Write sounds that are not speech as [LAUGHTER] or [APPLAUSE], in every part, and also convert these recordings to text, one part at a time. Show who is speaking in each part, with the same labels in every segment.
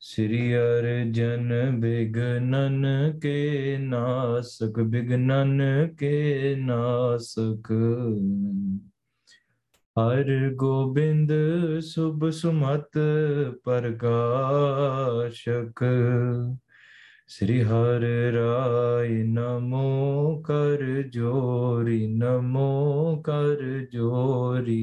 Speaker 1: ਸ੍ਰੀ ਅਰਜਨ ਬਿਗਨਨ ਕੇ ਨਾਸਕ, ਬਿਗਨਨ ਕੇ ਨਾਸਕ। ਹਰ ਗੋਬਿੰਦ ਸੁਭ ਸੁਮਤ ਪ੍ਰਕਾਸ਼ਕ। ਸ੍ਰੀ ਹਰ ਰਾਇ ਨਮੋ ਕਰ ਜੋਰੀ, ਨਮੋ ਕਰ ਜੋਰੀ।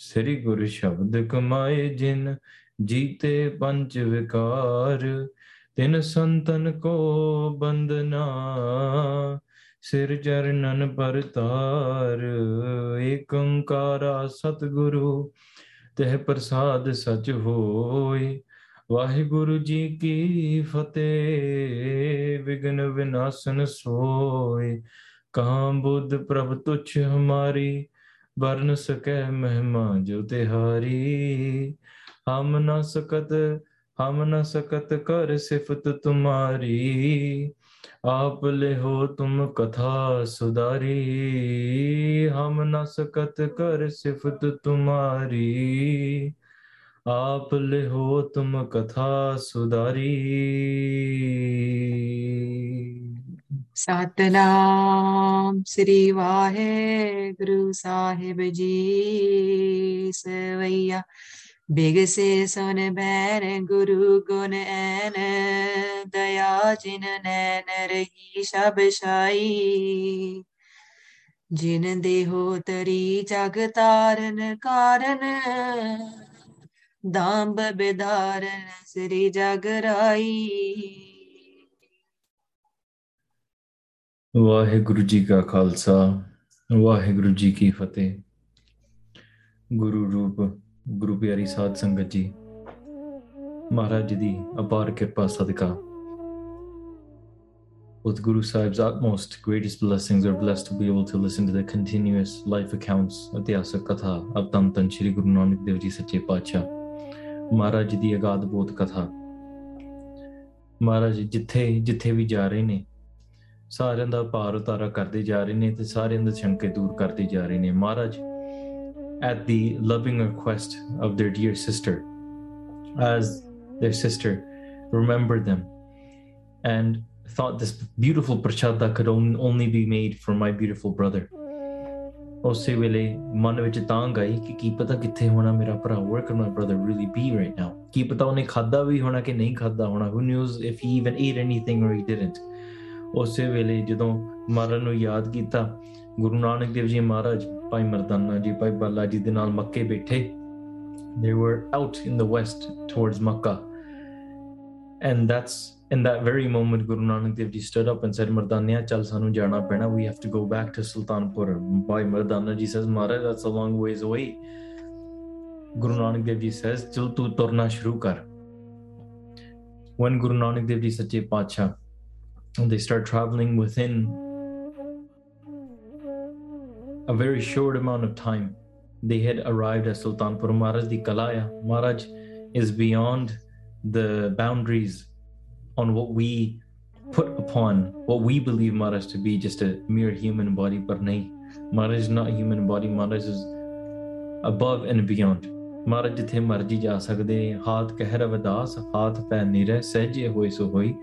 Speaker 1: ਸ੍ਰੀ ਗੁਰ ਸ਼ਬਦ ਕਮਾਏ ਜਿਨ ਜੀਤੇ ਪੰਜ ਵਿਕਾਰ, ਤਿਨ ਸੰਤਨ ਕੋ ਬੰਦਨਾ ਸਿਰ ਚਰਨਨ ਪਰਤਾਰ, ਏਕ ਓੰਕਾਰਾ ਸਤਿਗੁਰੂ, ਤਹਿ ਪ੍ਰਸਾਦ ਸਚ ਹੋਈ ਵਾਹਿਗੁਰੂ ਜੀ ਕੀ ਫਤਿਹ ਵਿਗਨ ਵਿਨਾਸ਼ਨ ਸੋਈ ਕਹਾਂ ਬੁੱਧ ਪ੍ਰਭ ਤੁਛ ਹਮਾਰੀ बर न सके महिमा जो तिहारी। हम न सकत, हम न सकत कर सिफत तुम्हारी। आप ले हो तुम कथा सुधारी। हम न सकत कर सिफत तुम्हारी। आप ले हो
Speaker 2: तुम कथा सुधारी। सतनाम श्री वाहे गुरु साहिब जी सवैया। बेग से सोन बैर गुरु गुण एन दया जिन नैन रही शब शाई। जिन देहो तरी जग तारन कारण दाम्ब बेधारन श्री जग राई।
Speaker 1: ਵਾਹਿਗੁਰੂ ਜੀ ਕਾ ਖਾਲਸਾ ਵਾਹਿਗੁਰੂ ਜੀ ਕੀ ਫਤਿਹ ਗੁਰੂ ਰੂਪ ਗੁਰੂ ਪਿਆਰੀ ਸਾਧ ਸੰਗਤ ਜੀ ਮਹਾਰਾਜ ਜੀ ਦੀ ਅਪਾਰ ਕਿਰਪਾ ਸਦਕਾ With Guru Sahib's utmost greatest blessings, are blessed to be able to listen to the continuous life accounts of the Asa Katha of Tan Tan Shri Guru Nanak Dev Ji Sache Pacha. Maharaj ji ਦੀ ਅਗਾਧ ਬੋਧ ਕਥਾ ਮਹਾਰਾਜ ਜੀ ਜਿੱਥੇ ਜਿੱਥੇ ਵੀ ਜਾ ਰਹੇ ਨੇ ਸਾਰਿਆਂ ਦਾ ਭਾਰ ਉਤਾਰਾ ਕਰਦੇ ਜਾ ਰਹੇ ਨੇ ਤੇ ਸਾਰਿਆਂ ਦੇ ਸ਼ੰਕੇ ਦੂਰ ਕਰਦੇ ਜਾ ਰਹੇ ਨੇ ਮਹਾਰਾਜ at the loving request of their dear sister as their sister remembered them and thought this beautiful prachada could on- only be made for my beautiful brother ਉਸੇ ਵੇਲੇ ਮਨ ਵਿੱਚ ਤਾਂ ਗਈ ਕਿ ਕੀ ਪਤਾ ਕਿੱਥੇ ਹੋਣਾ ਮੇਰਾ ਭਰਾ where could my brother really be right now ਕੀ ਪਤਾ ਉਹਨੇ ਖਾਦਾ ਵੀ ਹੋਣਾ ਕਿ ਨਹੀਂ ਖਾਦਾ ਹੋਣਾ who knows if he even ate anything or he didn't ਉਸੇ ਵੇਲੇ ਜਦੋਂ ਮਹਾਰਾਜ ਨੂੰ ਯਾਦ ਕੀਤਾ ਗੁਰੂ ਨਾਨਕ ਦੇਵ ਜੀ ਮਹਾਰਾਜ ਭਾਈ ਮਰਦਾਨਾ ਜੀ ਭਾਈ ਬਾਲਾ ਜੀ ਦੇ ਨਾਲ ਮੱਕੇ ਬੈਠੇ they were out in the west towards makkah and that's in that very moment guru nanak dev ji stood up and said mardaniya chal sanu jana pena we have to go back to sultanpur bhai mardana ji says maharaj that's a long ways away guru nanak dev ji says chal tu turna shuru kar when Guru Nanak Dev Ji Sache Pacha, they start traveling within a very short amount of time, they had arrived at Sultanpur Maharaj di Kalaya. Maharaj is beyond the boundaries on what we put upon what we believe Maharaj to be just a mere human body, but nahi. Maharaj is not a human body, Maharaj is above and beyond. ਮਹਾਰਾਜ ਜਿੱਥੇ ਮਰਜੀ ਜਾ ਸਕਦੇ ਨੇ ਹਾਥ ਕਹਿਰ ਅਵਦਾਸ ਹਾਥ ਪੈ ਨਿਰੇ ਸਹਿਜੇ ਹੋਏ ਸੋ ਹੋਈ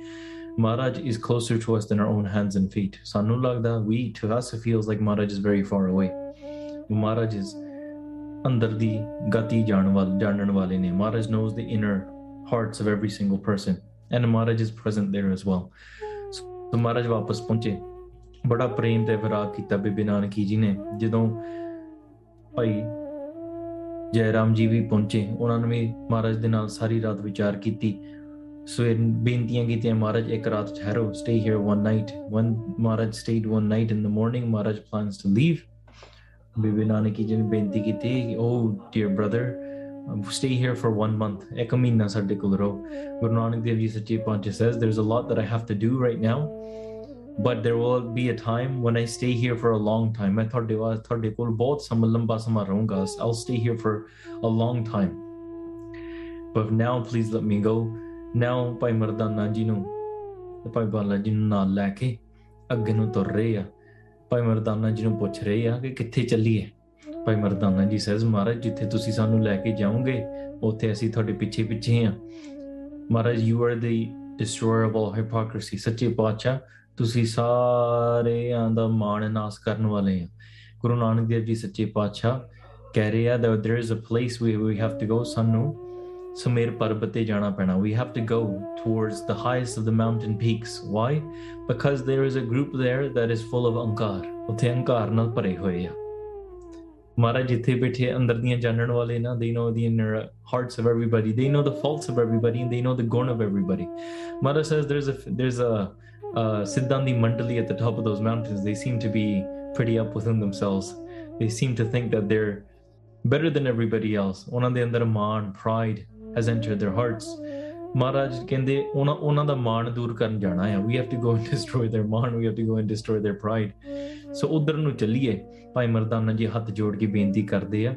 Speaker 1: Maharaj is closer to us than our own hands and feet. Sanu lagda, we, to us, it feels like Maharaj is very far away. Maharaj is ਅੰਦਰ ਦੀ ਗਤੀ ਜਾਣ ਵਾਲ ਜਾਣਨ ਵਾਲੇ ਨੇ Maharaj knows the inner hearts of every single person and Maharaj is present there as well so Maharaj ਵਾਪਸ ਪਹੁੰਚੇ ਬੜਾ ਪ੍ਰੇਮ ਤੇ ਵਿਰਾਗ ਕੀਤਾ ਬੀਬੀ ਨਾਨਕੀ ਜੀ ਨੇ ਜਦੋਂ ਭਾਈ ਜੈ ਰਾਮ ਜੀ ਵੀ ਪਹੁੰਚੇ ਉਹਨਾਂ ਨੇ ਵੀ ਮਹਾਰਾਜ ਦੇ ਨਾਲ ਸਾਰੀ ਰਾਤ ਵਿਚਾਰ ਕੀਤੀ So it beintiyan kitiyan, Maharaj, ek raat chharo, stay here one night. One Maharaj stayed one night in the morning. Maharaj plans to leave. Bibi Nanaki ji ne beinti oh dear brother, um, stay here for one month. Ek amina sadde kol Nanak Ji says, there's a lot that I have to do right now. But there will be a time when I stay here for a long time. I thought deva thought dekol bahut sama lamba sama rahunga. I'll stay here for a long time. But now please let me go. Now ਭਾਈ ਮਰਦਾਨਾ ਜੀ ਨੂੰ ਤੇ ਭਾਈ ਬਾਲਾ ਜੀ ਨੂੰ ਨਾਲ ਲੈ ਕੇ ਅੱਗੇ ਨੂੰ ਤੁਰ ਰਹੇ ਆ। ਭਾਈ ਮਰਦਾਨਾ ਜੀ ਨੂੰ ਪੁੱਛ ਰਹੇ ਆ ਕਿ ਕਿੱਥੇ ਚੱਲੀਏ? ਭਾਈ ਮਰਦਾਨਾ ਜੀ ਸਹਿਜ ਮਹਾਰਾਜ, ਜਿੱਥੇ ਤੁਸੀਂ ਸਾਨੂੰ ਲੈ ਕੇ ਜਾਓਗੇ, ਉੱਥੇ ਅਸੀਂ ਤੁਹਾਡੇ ਪਿੱਛੇ ਪਿੱਛੇ ਆ। Maharaj you are the destroyer of all hypocrisy ਸੱਚੇ ਪਾਤਸ਼ਾਹ, ਤੁਸੀਂ ਸਾਰਿਆਂ ਦਾ ਮਾਣ ਨਾਸ ਕਰਨ ਵਾਲੇ ਆ। ਗੁਰੂ ਨਾਨਕ ਦੇਵ ਜੀ ਸੱਚੇ ਪਾਤਸ਼ਾਹ ਕਹਿ ਰਹੇ ਆ that there is a place where we have to go ਸਾਨੂੰ ਸਮੇਰ ਪਰਬਤ ਤੇ ਜਾਣਾ ਪੈਣਾ we have to go towards the highest of the mountain peaks why because there is a group there that is full of ਅਹੰਕਾਰ ਉੱਥੇ ਅਹੰਕਾਰ ਨਾਲ ਭਰੇ ਹੋਏ ਆ ਮਹਾਰਾਜ ਜਿੱਥੇ ਬੈਠੇ ਅੰਦਰ ਦੀਆਂ ਜਾਣਨ ਵਾਲੇ ਨਾ they know the inner hearts of everybody they know the faults of everybody and they know the gun of everybody Maharaj says there's a there's a uh, Siddhandi Mandali at the top of those mountains, they seem to be pretty up within themselves. They seem to think that they're better than everybody else. ਉਹਨਾਂ ਦੇ ਅੰਦਰ ਮਾਣ pride has entered their hearts. ਮਹਾਰਾਜ ਕਹਿੰਦੇ ਉਹਨਾਂ ਉਹਨਾਂ ਦਾ ਮਾਣ ਦੂਰ ਕਰਨ ਜਾਣਾ ਆ we have to go and [LAUGHS] destroy their ਮਾਣ we have to go and destroy their pride ਸੋ ਉਧਰ ਨੂੰ ਚੱਲੀਏ ਭਾਈ ਮਰਦਾਨਾ ਜੀ ਹੱਥ ਜੋੜ ਕੇ ਬੇਨਤੀ ਕਰਦੇ ਆ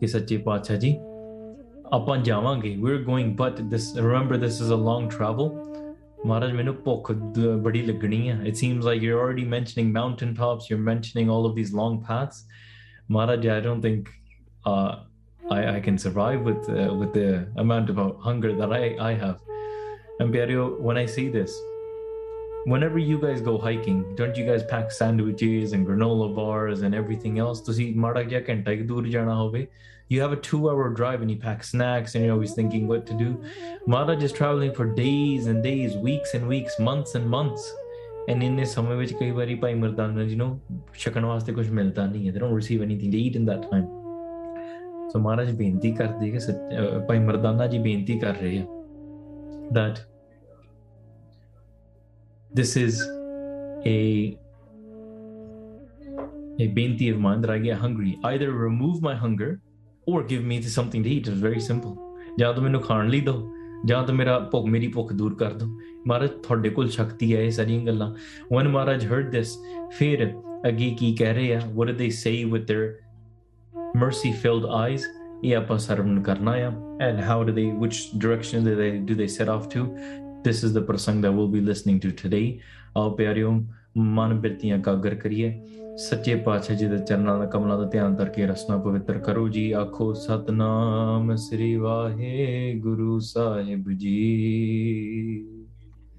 Speaker 1: ਕਿ ਸੱਚੇ ਪਾਤਸ਼ਾਹ ਜੀ ਆਪਾਂ ਜਾਵਾਂਗੇ we're going but this remember this is a long travel Maharaj, ਮੈਨੂੰ ਭੁੱਖ ਦ- ਬੜੀ ਲੱਗਣੀ ਆ it seems like you're already mentioning mountain tops you're mentioning all of these long paths Maharaj I don't think uh, I, I can survive with uh, with the amount of hunger that I, I have. And Piero, when I see this, whenever you guys go hiking, don't you guys pack sandwiches and granola bars and everything else? To see Marajak and Tagdur Jana Hobe, you have a two hour drive and you pack snacks and you're always thinking what to do. Maharaj is traveling for days and days, weeks and weeks, months and months. And in this summer, which Kaibari Bhai Mardana, you know, they don't receive anything to eat in that time. So ਮਹਾਰਾਜ ਬੇਨਤੀ ਕਰਦੇ ਕਿ ਸੱਚ- ਅਹ ਭਾਈ ਮਰਦਾਨਾ ਜੀ ਬੇਨਤੀ ਕਰ ਰਹੇ ਆ that this is a a benti of mine that I get hungry. Either remove my hunger or give me something to eat. It's very simple. ਜਾਂ ਤਾਂ ਮੈਨੂੰ ਖਾਣ ਲਈ ਦਿਓ ਜਾਂ ਤਾਂ ਮੇਰਾ ਭੁੱਖ ਮੇਰੀ ਭੁੱਖ ਦੂਰ ਕਰ ਦਿਓ ਮਹਾਰਾਜ ਤੁਹਾਡੇ ਕੋਲ ਸ਼ਕਤੀ ਹੈ ਇਹ ਸਾਰੀਆਂ ਗੱਲਾਂ when ਮਹਾਰਾਜ heard this ਫਿਰ ਅੱਗੇ ਕੀ ਕਹਿ ਰਹੇ ਆ what did they say with their mercy filled eyes ਇਹ ਆਪਾਂ ਸਰਵ ਨੂੰ ਕਰਨਾ ਆ ਐਂਡ ਹਾਊ ਡੂ ਦੇ ਵਿਚ direction they they do they set off to this is the prasang that will be listening to today ਆਓ ਪਿਆਰਿਓ, ਮਨ ਬਿਰਤੀਆਂ ਕਾਗਰ ਕਰੀਏ। ਸੱਚੇ ਪਾਤਸ਼ਾਹ ਜੀ ਦੇ ਚਰਨਾਂ ਦਾ ਕਮਲਾਂ ਦਾ ਧਿਆਨ ਕਰਕੇ ਰਸਨਾ ਪਵਿੱਤਰ ਕਰੋ ਜੀ। ਆਖੋ, ਸਤਨਾਮ ਸ੍ਰੀ ਵਾਹਿਗੁਰੂ ਸਾਹਿਬ ਜੀ।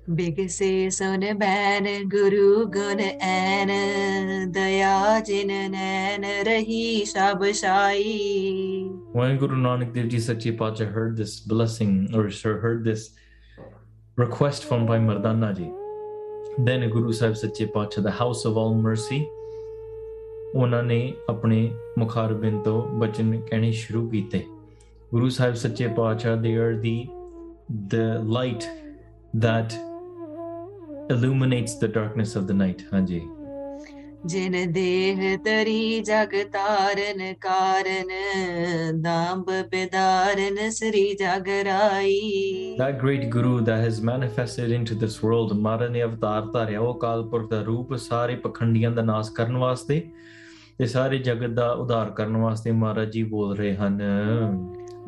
Speaker 2: ਬਿਗਸੇ ਸੁਨ ਬੈਨ ਗੁਰੂ ਗੁਣ ਐਨ ਦਇਆ ਜਿਨ ਨੈਨ ਰਹੀ ਸਭ ਸਾਈ
Speaker 1: When Guru Nanak Dev Ji Sachi Pacha heard this blessing or sir heard this request from Bhai Mardana Ji, then Guru Sahib Sachi Pacha, the house of all mercy, ਉਹਨਾਂ ਨੇ ਆਪਣੇ ਮੁਖਾਰਬਿੰਦ ਤੋਂ ਬਚਨ ਕਹਿਣੇ ਸ਼ੁਰੂ ਕੀਤੇ ਗੁਰੂ ਸਾਹਿਬ ਸੱਚੇ ਪਾਤਸ਼ਾਹ they are the the light that illuminates the darkness of the night. ਹਾਂਜੀ
Speaker 2: ਜਿਨ ਦੇਹ ਤਰੀ ਜਗ ਤਾਰਨ ਕਾਰਨ ਨਾਮ ਬਿਦਾਰਨ ਸ੍ਰੀ ਜਗ ਰਾਈ
Speaker 1: that great guru that has manifested into this world ਮਾਰਨ ਅਵਤਾਰ ਧਾਰਿਆ ਉਹ ਕਾਲਪੁਰਖ ਦਾ ਰੂਪ ਸਾਰੇ ਪਖੰਡੀਆਂ ਦਾ ਨਾਸ਼ ਕਰਨ ਵਾਸਤੇ ਤੇ ਸਾਰੇ ਜਗਤ ਦਾ ਉਧਾਰ ਕਰਨ ਵਾਸਤੇ ਮਹਾਰਾਜ ਜੀ ਬੋਲ ਰਹੇ ਹਨ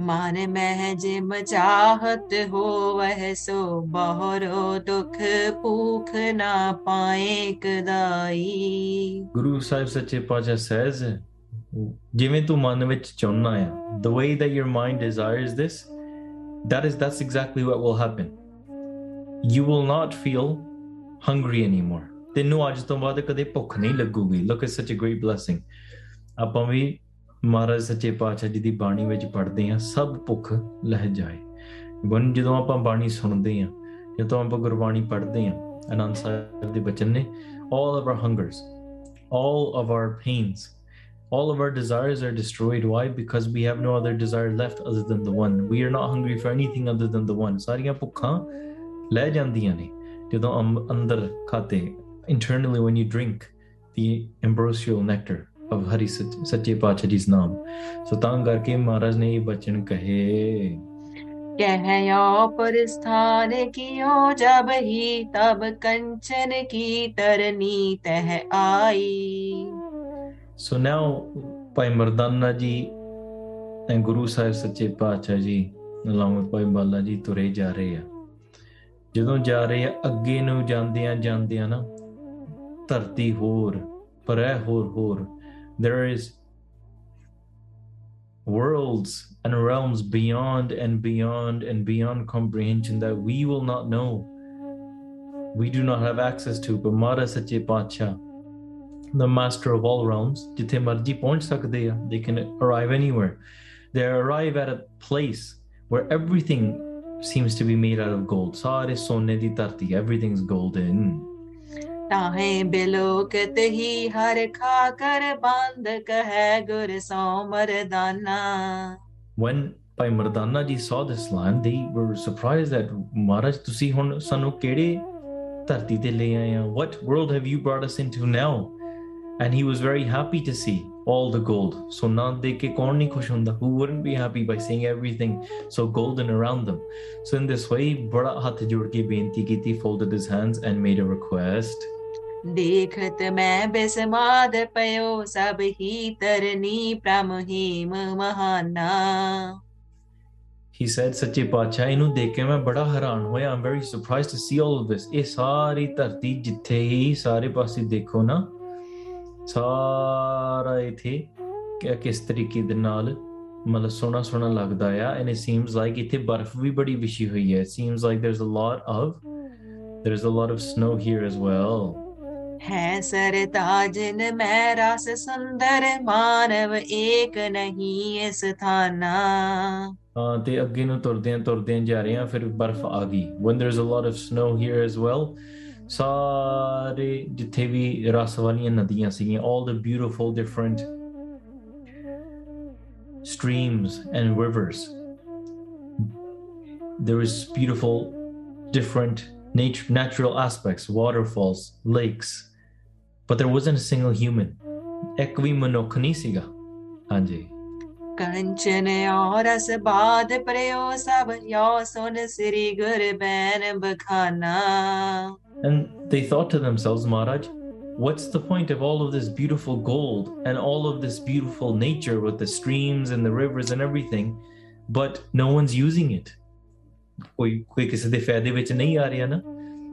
Speaker 2: मान मह जिम चाहत हो वह सो बहरो दुख भूख ना पाए कदाई
Speaker 1: ਗੁਰੂ ਸਾਹਿਬ ਸੱਚੇ ਪਾਤਸ਼ਾਹ says ਜਿਵੇਂ ਤੂੰ ਮਨ ਵਿੱਚ ਚਾਹੁੰਦਾ ਆ the way that your mind desires this that is that's exactly what will happen you will not feel hungry anymore ਤੈਨੂੰ ਅੱਜ ਤੋਂ ਬਾਅਦ ਕਦੇ ਭੁੱਖ ਨਹੀਂ ਲੱਗੂਗੀ look at such a great blessing ਆਪਾਂ ਵੀ ਮਹਾਰਾਜ ਸੱਚੇ ਪਾਤਸ਼ਾਹ ਜੀ ਦੀ ਬਾਣੀ ਵਿੱਚ ਪੜ੍ਹਦੇ ਹਾਂ ਸਭ ਭੁੱਖ ਲਹਿ ਜਾਏ ਬਨ ਜਦੋਂ ਆਪਾਂ ਬਾਣੀ ਸੁਣਦੇ ਹਾਂ ਜਦੋਂ ਆਪਾਂ ਗੁਰਬਾਣੀ ਪੜ੍ਹਦੇ ਹਾਂ ਆਨੰਦ ਸਾਹਿਬ ਦੇ ਬਚਨ ਨੇ all of our hungers all of our pains all of our desires are destroyed why because we have no other desire left other than the one we are not hungry for anything other than the one ਸਾਰੀਆਂ ਭੁੱਖਾਂ ਲੈ ਜਾਂਦੀਆਂ ਨੇ ਜਦੋਂ ਅੰ- ਅੰਦਰ ਖਾਤੇ internally when you drink the ambrosial nectar ਅਬ ਹਰੀ ਸੱਚੇ ਪਾਤਸ਼ਾਹ ਜੀ ਨਾਮ ਸੋ ਤਾਂ ਕਰਕੇ ਮਹਾਰਾਜ ਨੇ ਇਹ ਬਚਨ ਕਹੇ
Speaker 2: ਕਹਿਓ ਪਰਸਥਾਨ ਕੀਓ ਜਬ ਹੀ ਤਬ ਕੰਚਨ ਕੀ ਤਰਨੀ ਤਹ ਆਈ
Speaker 1: ਸੋ ਨਾਓ ਭਾਈ ਮਰਦਾਨਾ ਜੀ ਤੇ ਗੁਰੂ ਸਾਹਿਬ ਸੱਚੇ ਪਾਤਸ਼ਾਹ ਜੀ ਨਲਾਮਤ ਭਾਈ ਬਾਲਾ ਜੀ ਤੁਰੇ ਜਾ ਰਹੇ ਆ ਜਦੋਂ ਜਾ ਰਹੇ ਆ ਅੱਗੇ ਨੂੰ ਜਾਂਦਿਆਂ ਜਾਂਦਿਆਂ ਨਾ ਧਰਤੀ ਹੋਰ ਪਰੈ ਹੋਰ ਹੋਰ there is worlds and realms beyond and beyond and beyond comprehension that we will not know. We do not have access to. But mara sache pacha the master of all realms jithe marji they can arrive anywhere. They arrive at a place where everything seems to be made out of gold. Sare sone di tarti everything's golden. When Bhai Mardana ji saw this land, they were surprised that Maharaj, to see ਸਾਨੂੰ ਕਿਹੜੇ ਧਰਤੀ ਤੇ ਲੈ ਆਏ ਆ? What world have you brought us into now? And he was very happy to see all the gold. So ਨਾ ਦੇਖ ਕੇ ਕੌਣ Who wouldn't be happy by seeing everything so golden around them? So in this way, ਬੜਾ ਹੱਥ ਜੋੜ ਕੇ folded his hands and made a request.
Speaker 2: देखत मैं बिस्माद पयो सब ही तरनी प्रमहीम महाना
Speaker 1: he said ਸੱਚੇ ਪਾਤਸ਼ਾਹ ਇਹਨੂੰ ਦੇਖ ਕੇ ਮੈਂ ਬੜਾ ਹੈਰਾਨ ਹੋਇਆ i'm very surprised to see all of this ਇਹ ਸਾਰੀ ਧਰਤੀ ਜਿੱਥੇ ਹੀ ਸਾਰੇ ਪਾਸੇ ਦੇਖੋ ਨਾ ਸਾਰਾ ਇਥੇ ਕਿ- ਕਿਸ ਤਰੀਕੇ ਦੇ ਨਾਲ ਮਤਲਬ ਸੋਹਣਾ ਸੋਹਣਾ ਲੱਗਦਾ ਆ and it seems like ਇੱਥੇ ਬਰਫ਼ ਵੀ ਬੜੀ ਵਿਛੀ ਹੋਈ ਹੈ it seems like there's a lot of there's a lot of snow here as well
Speaker 2: है सर ताजन मैं रस सुंदर मानव एक नहीं इस थाना
Speaker 1: ਹਾਂ ਤੇ ਅੱਗੇ ਨੂੰ ਤੁਰਦਿਆਂ ਤੁਰਦਿਆਂ ਜਾ ਰਹੇ ਆ ਫਿਰ ਬਰਫ਼ ਆ ਗਈ when there's a lot of snow here as well ਸਾਰੇ ਜਿੱਥੇ ਵੀ ਰਸ ਵਾਲੀਆਂ ਨਦੀਆਂ ਸੀਗੀਆਂ all the beautiful different streams and rivers there was beautiful different nature natural aspects waterfalls lakes but there wasn't a single human. Ek vi manukh nahi siga. ਹਾਂਜੀ
Speaker 2: ਕੰਚਨ ਔਰਸ ਬਾਦ ਪ੍ਰਯੋ ਸਭ
Speaker 1: And they thought to themselves, Maharaj, what's the point of all of this beautiful gold and all of this beautiful nature with the streams and the rivers and everything, but no one's using it? ਕੋਈ ਕੋਈ ਕਿਸੇ ਦੇ ਫਾਇਦੇ ਵਿੱਚ ਨਹੀਂ ਆ ਰਿਹਾ ਨਾ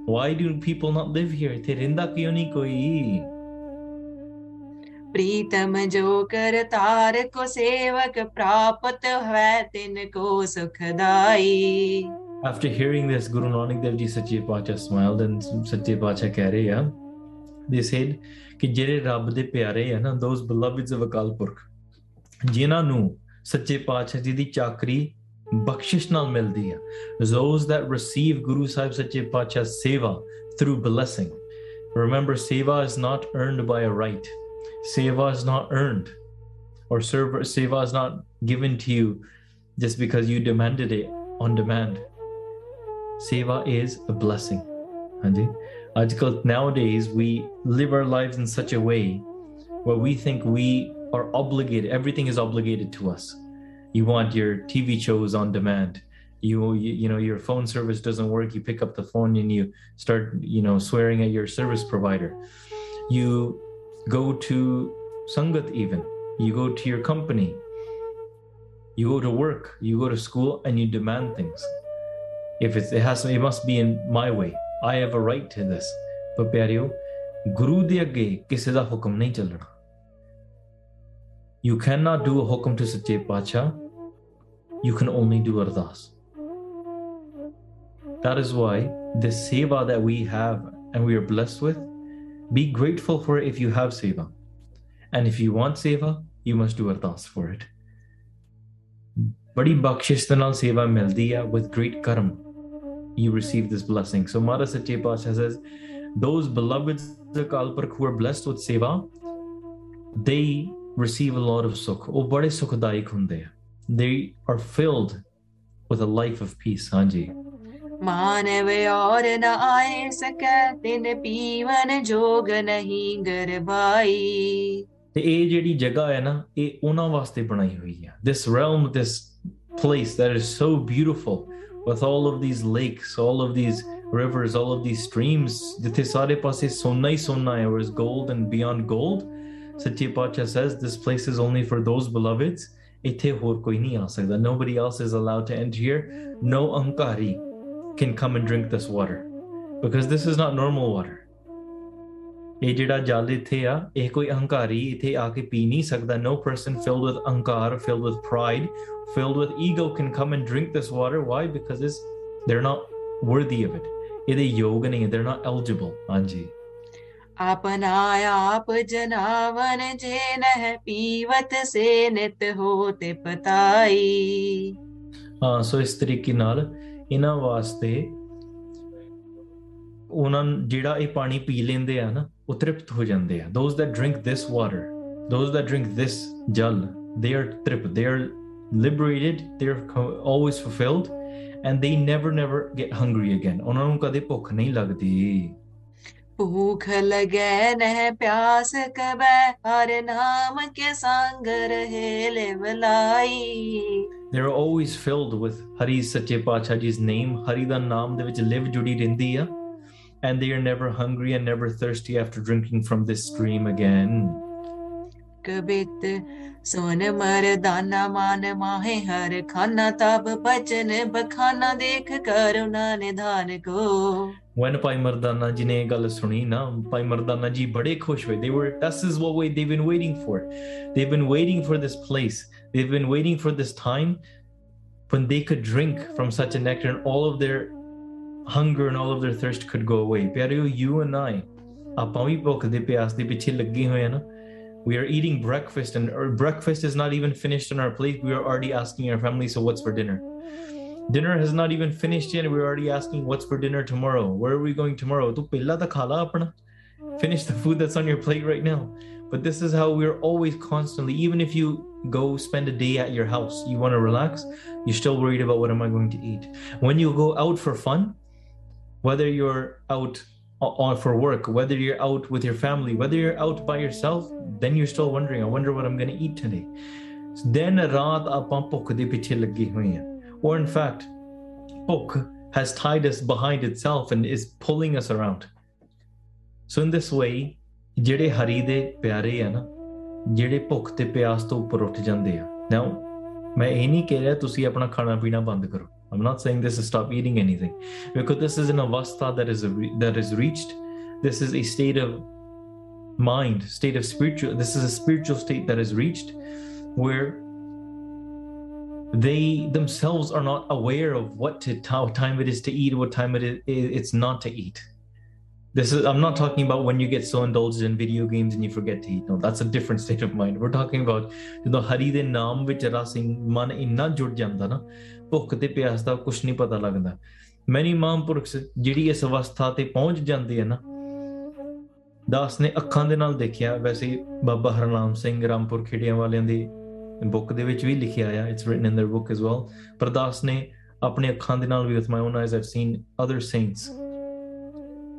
Speaker 1: why do people not live here ਇੱਥੇ ਰਹਿੰਦਾ ਕਿਉਂ ਨਹੀਂ ਕੋਈ
Speaker 2: प्रीतम जो कर तार को सेवक प्राप्त है तिन को सुखदाई
Speaker 1: After hearing this, Guru Nanak Dev Ji Sache Pacha smiled and Sache Pacha ਕਹਿ ਰਹੇ ਆ they said ਕਿ ਜਿਹੜੇ ਰੱਬ ਦੇ ਪਿਆਰੇ ਆ ਨਾ those beloveds of Akal Purkh ਜਿਨ੍ਹਾਂ ਨੂੰ ਸੱਚੇ ਪਾਤਸ਼ਾਹ ਜੀ ਦੀ ਚਾਕਰੀ ਬਖਸ਼ਿਸ਼ ਨਾਲ ਮਿਲਦੀ ਆ those that receive Guru Sahib ਸੱਚੇ ਪਾਤਸ਼ਾਹ ਸੇਵਾ through blessing remember seva is not earned by a right seva is not earned or server seva is not given to you just because you demanded it on demand Seva is a blessing. ਹਾਂਜੀ ਅੱਜ ਕੱਲ੍ਹ nowadays we live our lives in such a way where we think we are obligated everything is obligated to us you want your tv shows on demand you, you you know your phone service doesn't work you pick up the phone and you start you know swearing at your service provider you go to sangat even you go to your company you go to work you go to school and you demand things if it's, it has it must be in my way i have a right to this but ਪਿਆਰਿਓ ਗੁਰੂ ਦੇ ਅੱਗੇ ਕਿਸੇ ਦਾ ਹੁਕਮ ਨਹੀਂ ਚੱਲਣਾ you cannot do a hukum to ਸੱਚੇ Patshah you can only do ardas that is why the seva that we have and we are blessed with be grateful for it if you have seva and if you want seva you must do ardas for it ਬੜੀ ਬਖਸ਼ਿਸ਼ ਦੇ ਨਾਲ ਸੇਵਾ ਮਿਲਦੀ ਆ with great karma you receive this blessing so Mara Sache Pasha says those beloveds of Kalpurk who are blessed with seva they receive a lot of sukh ਉਹ ਬੜੇ ਸੁਖਦਾਇਕ ਹੁੰਦੇ ਆ they are filled with a life of peace ਹਾਂਜੀ
Speaker 2: मानव और न आए सकै तिन पीवन जोग नहीं गरबाई
Speaker 1: ਤੇ ਇਹ ਜਿਹੜੀ ਜਗ੍ਹਾ ਹੈ ਨਾ ਇਹ ਉਹਨਾਂ ਵਾਸਤੇ ਬਣਾਈ ਹੋਈ ਹੈ this realm this place that is so beautiful with all of these lakes all of these rivers all of these streams ਜਿੱਥੇ ਸਾਰੇ ਪਾਸੇ ਸੋਨਾ ਹੀ ਸੋਨਾ ਹੈ where is gold and beyond gold ਸੱਚੇ ਪਾਤਸ਼ਾਹ says this place is only for those beloveds ਇੱਥੇ ਹੋਰ ਕੋਈ ਨਹੀਂ ਆ ਸਕਦਾ nobody else is allowed to enter here no ankari can come and drink this water because this is not normal water ਇਹ ਜਿਹੜਾ ਜਲ ਇੱਥੇ ਆ ਇਹ ਕੋਈ ਅਹੰਕਾਰੀ ਇੱਥੇ ਆ ਕੇ ਪੀ ਨਹੀਂ ਸਕਦਾ no person filled with ਅਹੰਕਾਰ filled with pride filled with ego can come and drink this water why because it's, they're not worthy of it ਇਹਦੇ ਯੋਗ ਨਹੀਂ they're not eligible ਹਾਂਜੀ
Speaker 2: अपना आप जनावन जे नह पीवत से नित होते पताई
Speaker 1: ਹਾਂ ਸੋ ਇਸ ਤਰੀਕੇ ਨਾਲ ਇਹਨਾਂ ਵਾਸਤੇ ਉਹਨਾਂ ਨੂੰ ਜਿਹੜਾ ਇਹ ਪਾਣੀ ਪੀ ਲੈਂਦੇ ਆ ਨਾ ਉਹ ਤ੍ਰਿਪਤ ਹੋ ਜਾਂਦੇ ਆ those that drink this water those that drink this jal they are trip they are liberated they're co- always fulfilled and they never never get hungry again ਉਹਨਾਂ ਨੂੰ ਕਦੇ ਭੁੱਖ ਨਹੀਂ ਲੱਗਦੀ
Speaker 2: भूख लगे नह प्यास कबै हर नाम के संग रहे लेवलाई
Speaker 1: they're always filled with Hari Sache Pacha Ji's name Hari ਦਾ ਨਾਮ ਦੇ ਵਿੱਚ live ਜੁੜੀ ਰਹਿੰਦੀ ਆ and they are never hungry and never thirsty after drinking from this stream again
Speaker 2: कबित सोन मरदाना मान माहे हर खाना तब बचन बखाना देख करुणा निधान को
Speaker 1: when Bhai Mardana ji ne gal suni na, Bhai Mardana ji bade khush. They were, this is what we, they've been waiting for. They've been waiting for this place. They've been waiting for this time when they could drink from such a nectar and all of their hunger and all of their thirst could go away. Pyareo, you and I, ਆਪਾਂ ਵੀ ਭੁੱਖ ਦੇ ਪਿਆਸ ਦੇ ਪਿੱਛੇ ਲੱਗੇ ਹੋਏ ਆ ਨਾ we are eating breakfast and our breakfast is not even finished on our plate we are already asking our family so what's for dinner dinner has not even finished yet we're already asking what's for dinner tomorrow where are we going tomorrow Tu pehla ta khala apna finish the food that's on your plate right now but this is how we're always constantly even if you go spend a day at your house you want to relax you're still worried about what am i going to eat when you go out for fun whether you're out o- on for work whether you're out with your family whether you're out by yourself then you're still wondering i wonder what i'm going to eat today then ਰਾਤ ਆਪਾਂ ਭੁੱਖ ਦੇ ਪਿੱਛੇ ਲੱਗੇ ਹੋਏ ਹਾਂ or in fact ਭੁੱਖ has tied us behind itself and is pulling us around so in this way ਜਿਹੜੇ ਹਰੀ ਦੇ ਪਿਆਰੇ ਆ ਨਾ ਜਿਹੜੇ ਭੁੱਖ ਤੇ ਪਿਆਸ ਤੋਂ ਉੱਪਰ ਉੱਠ ਜਾਂਦੇ ਆ now ਮੈਂ ਇਹ ਨਹੀਂ ਕਹਿ ਰਿਹਾ ਤੁਸੀਂ ਆਪਣਾ ਖਾਣਾ ਪੀਣਾ ਬੰਦ ਕਰੋ i'm not saying this is stop eating anything because this is an avastha that is a re- that is reached this is a state of mind state of spiritual this is a spiritual state that is reached where they themselves are not aware of what to how time it is to eat what time it is it's not to eat this is i'm not talking about when you get so indulged in video games and you forget to eat no that's a different state of mind we're talking about ਜਦੋਂ ਹਰੀ ਦੇ ਨਾਮ ਵਿੱਚ ਰਸ ਮਨ ਇੰਨਾ ਜੁੜ ਜਾਂਦਾ ਨਾ ਭੁੱਖ ਤੇ ਪਿਆਸ ਦਾ ਕੁਝ ਨਹੀਂ ਪਤਾ ਲੱਗਦਾ ਮੈਨੀ ਮਹਾਂਪੁਰਖ ਜਿਹੜੀ ਇਸ ਅਵਸਥਾ ਤੇ ਪਹੁੰਚ ਜਾਂਦੇ ਆ ਨਾ ਦਾਸ ਨੇ ਅੱਖਾਂ ਦੇ ਨਾਲ ਦੇਖਿਆ ਵੈਸੇ ਬਾਬਾ ਹਰਨਾਮ ਸਿੰਘ ਰਾਮਪੁਰ ਖੇੜਿਆਂ ਵਾਲਿਆਂ ਦੀ ਬੁੱਕ ਦੇ ਵਿੱਚ ਵੀ ਲਿਖਿਆ ਆ it's written in their book as well ਪਰ ਦਾਸ ਨੇ ਆਪਣੇ ਅੱਖਾਂ ਦੇ ਨਾਲ ਵੀ with my own eyes I've seen other saints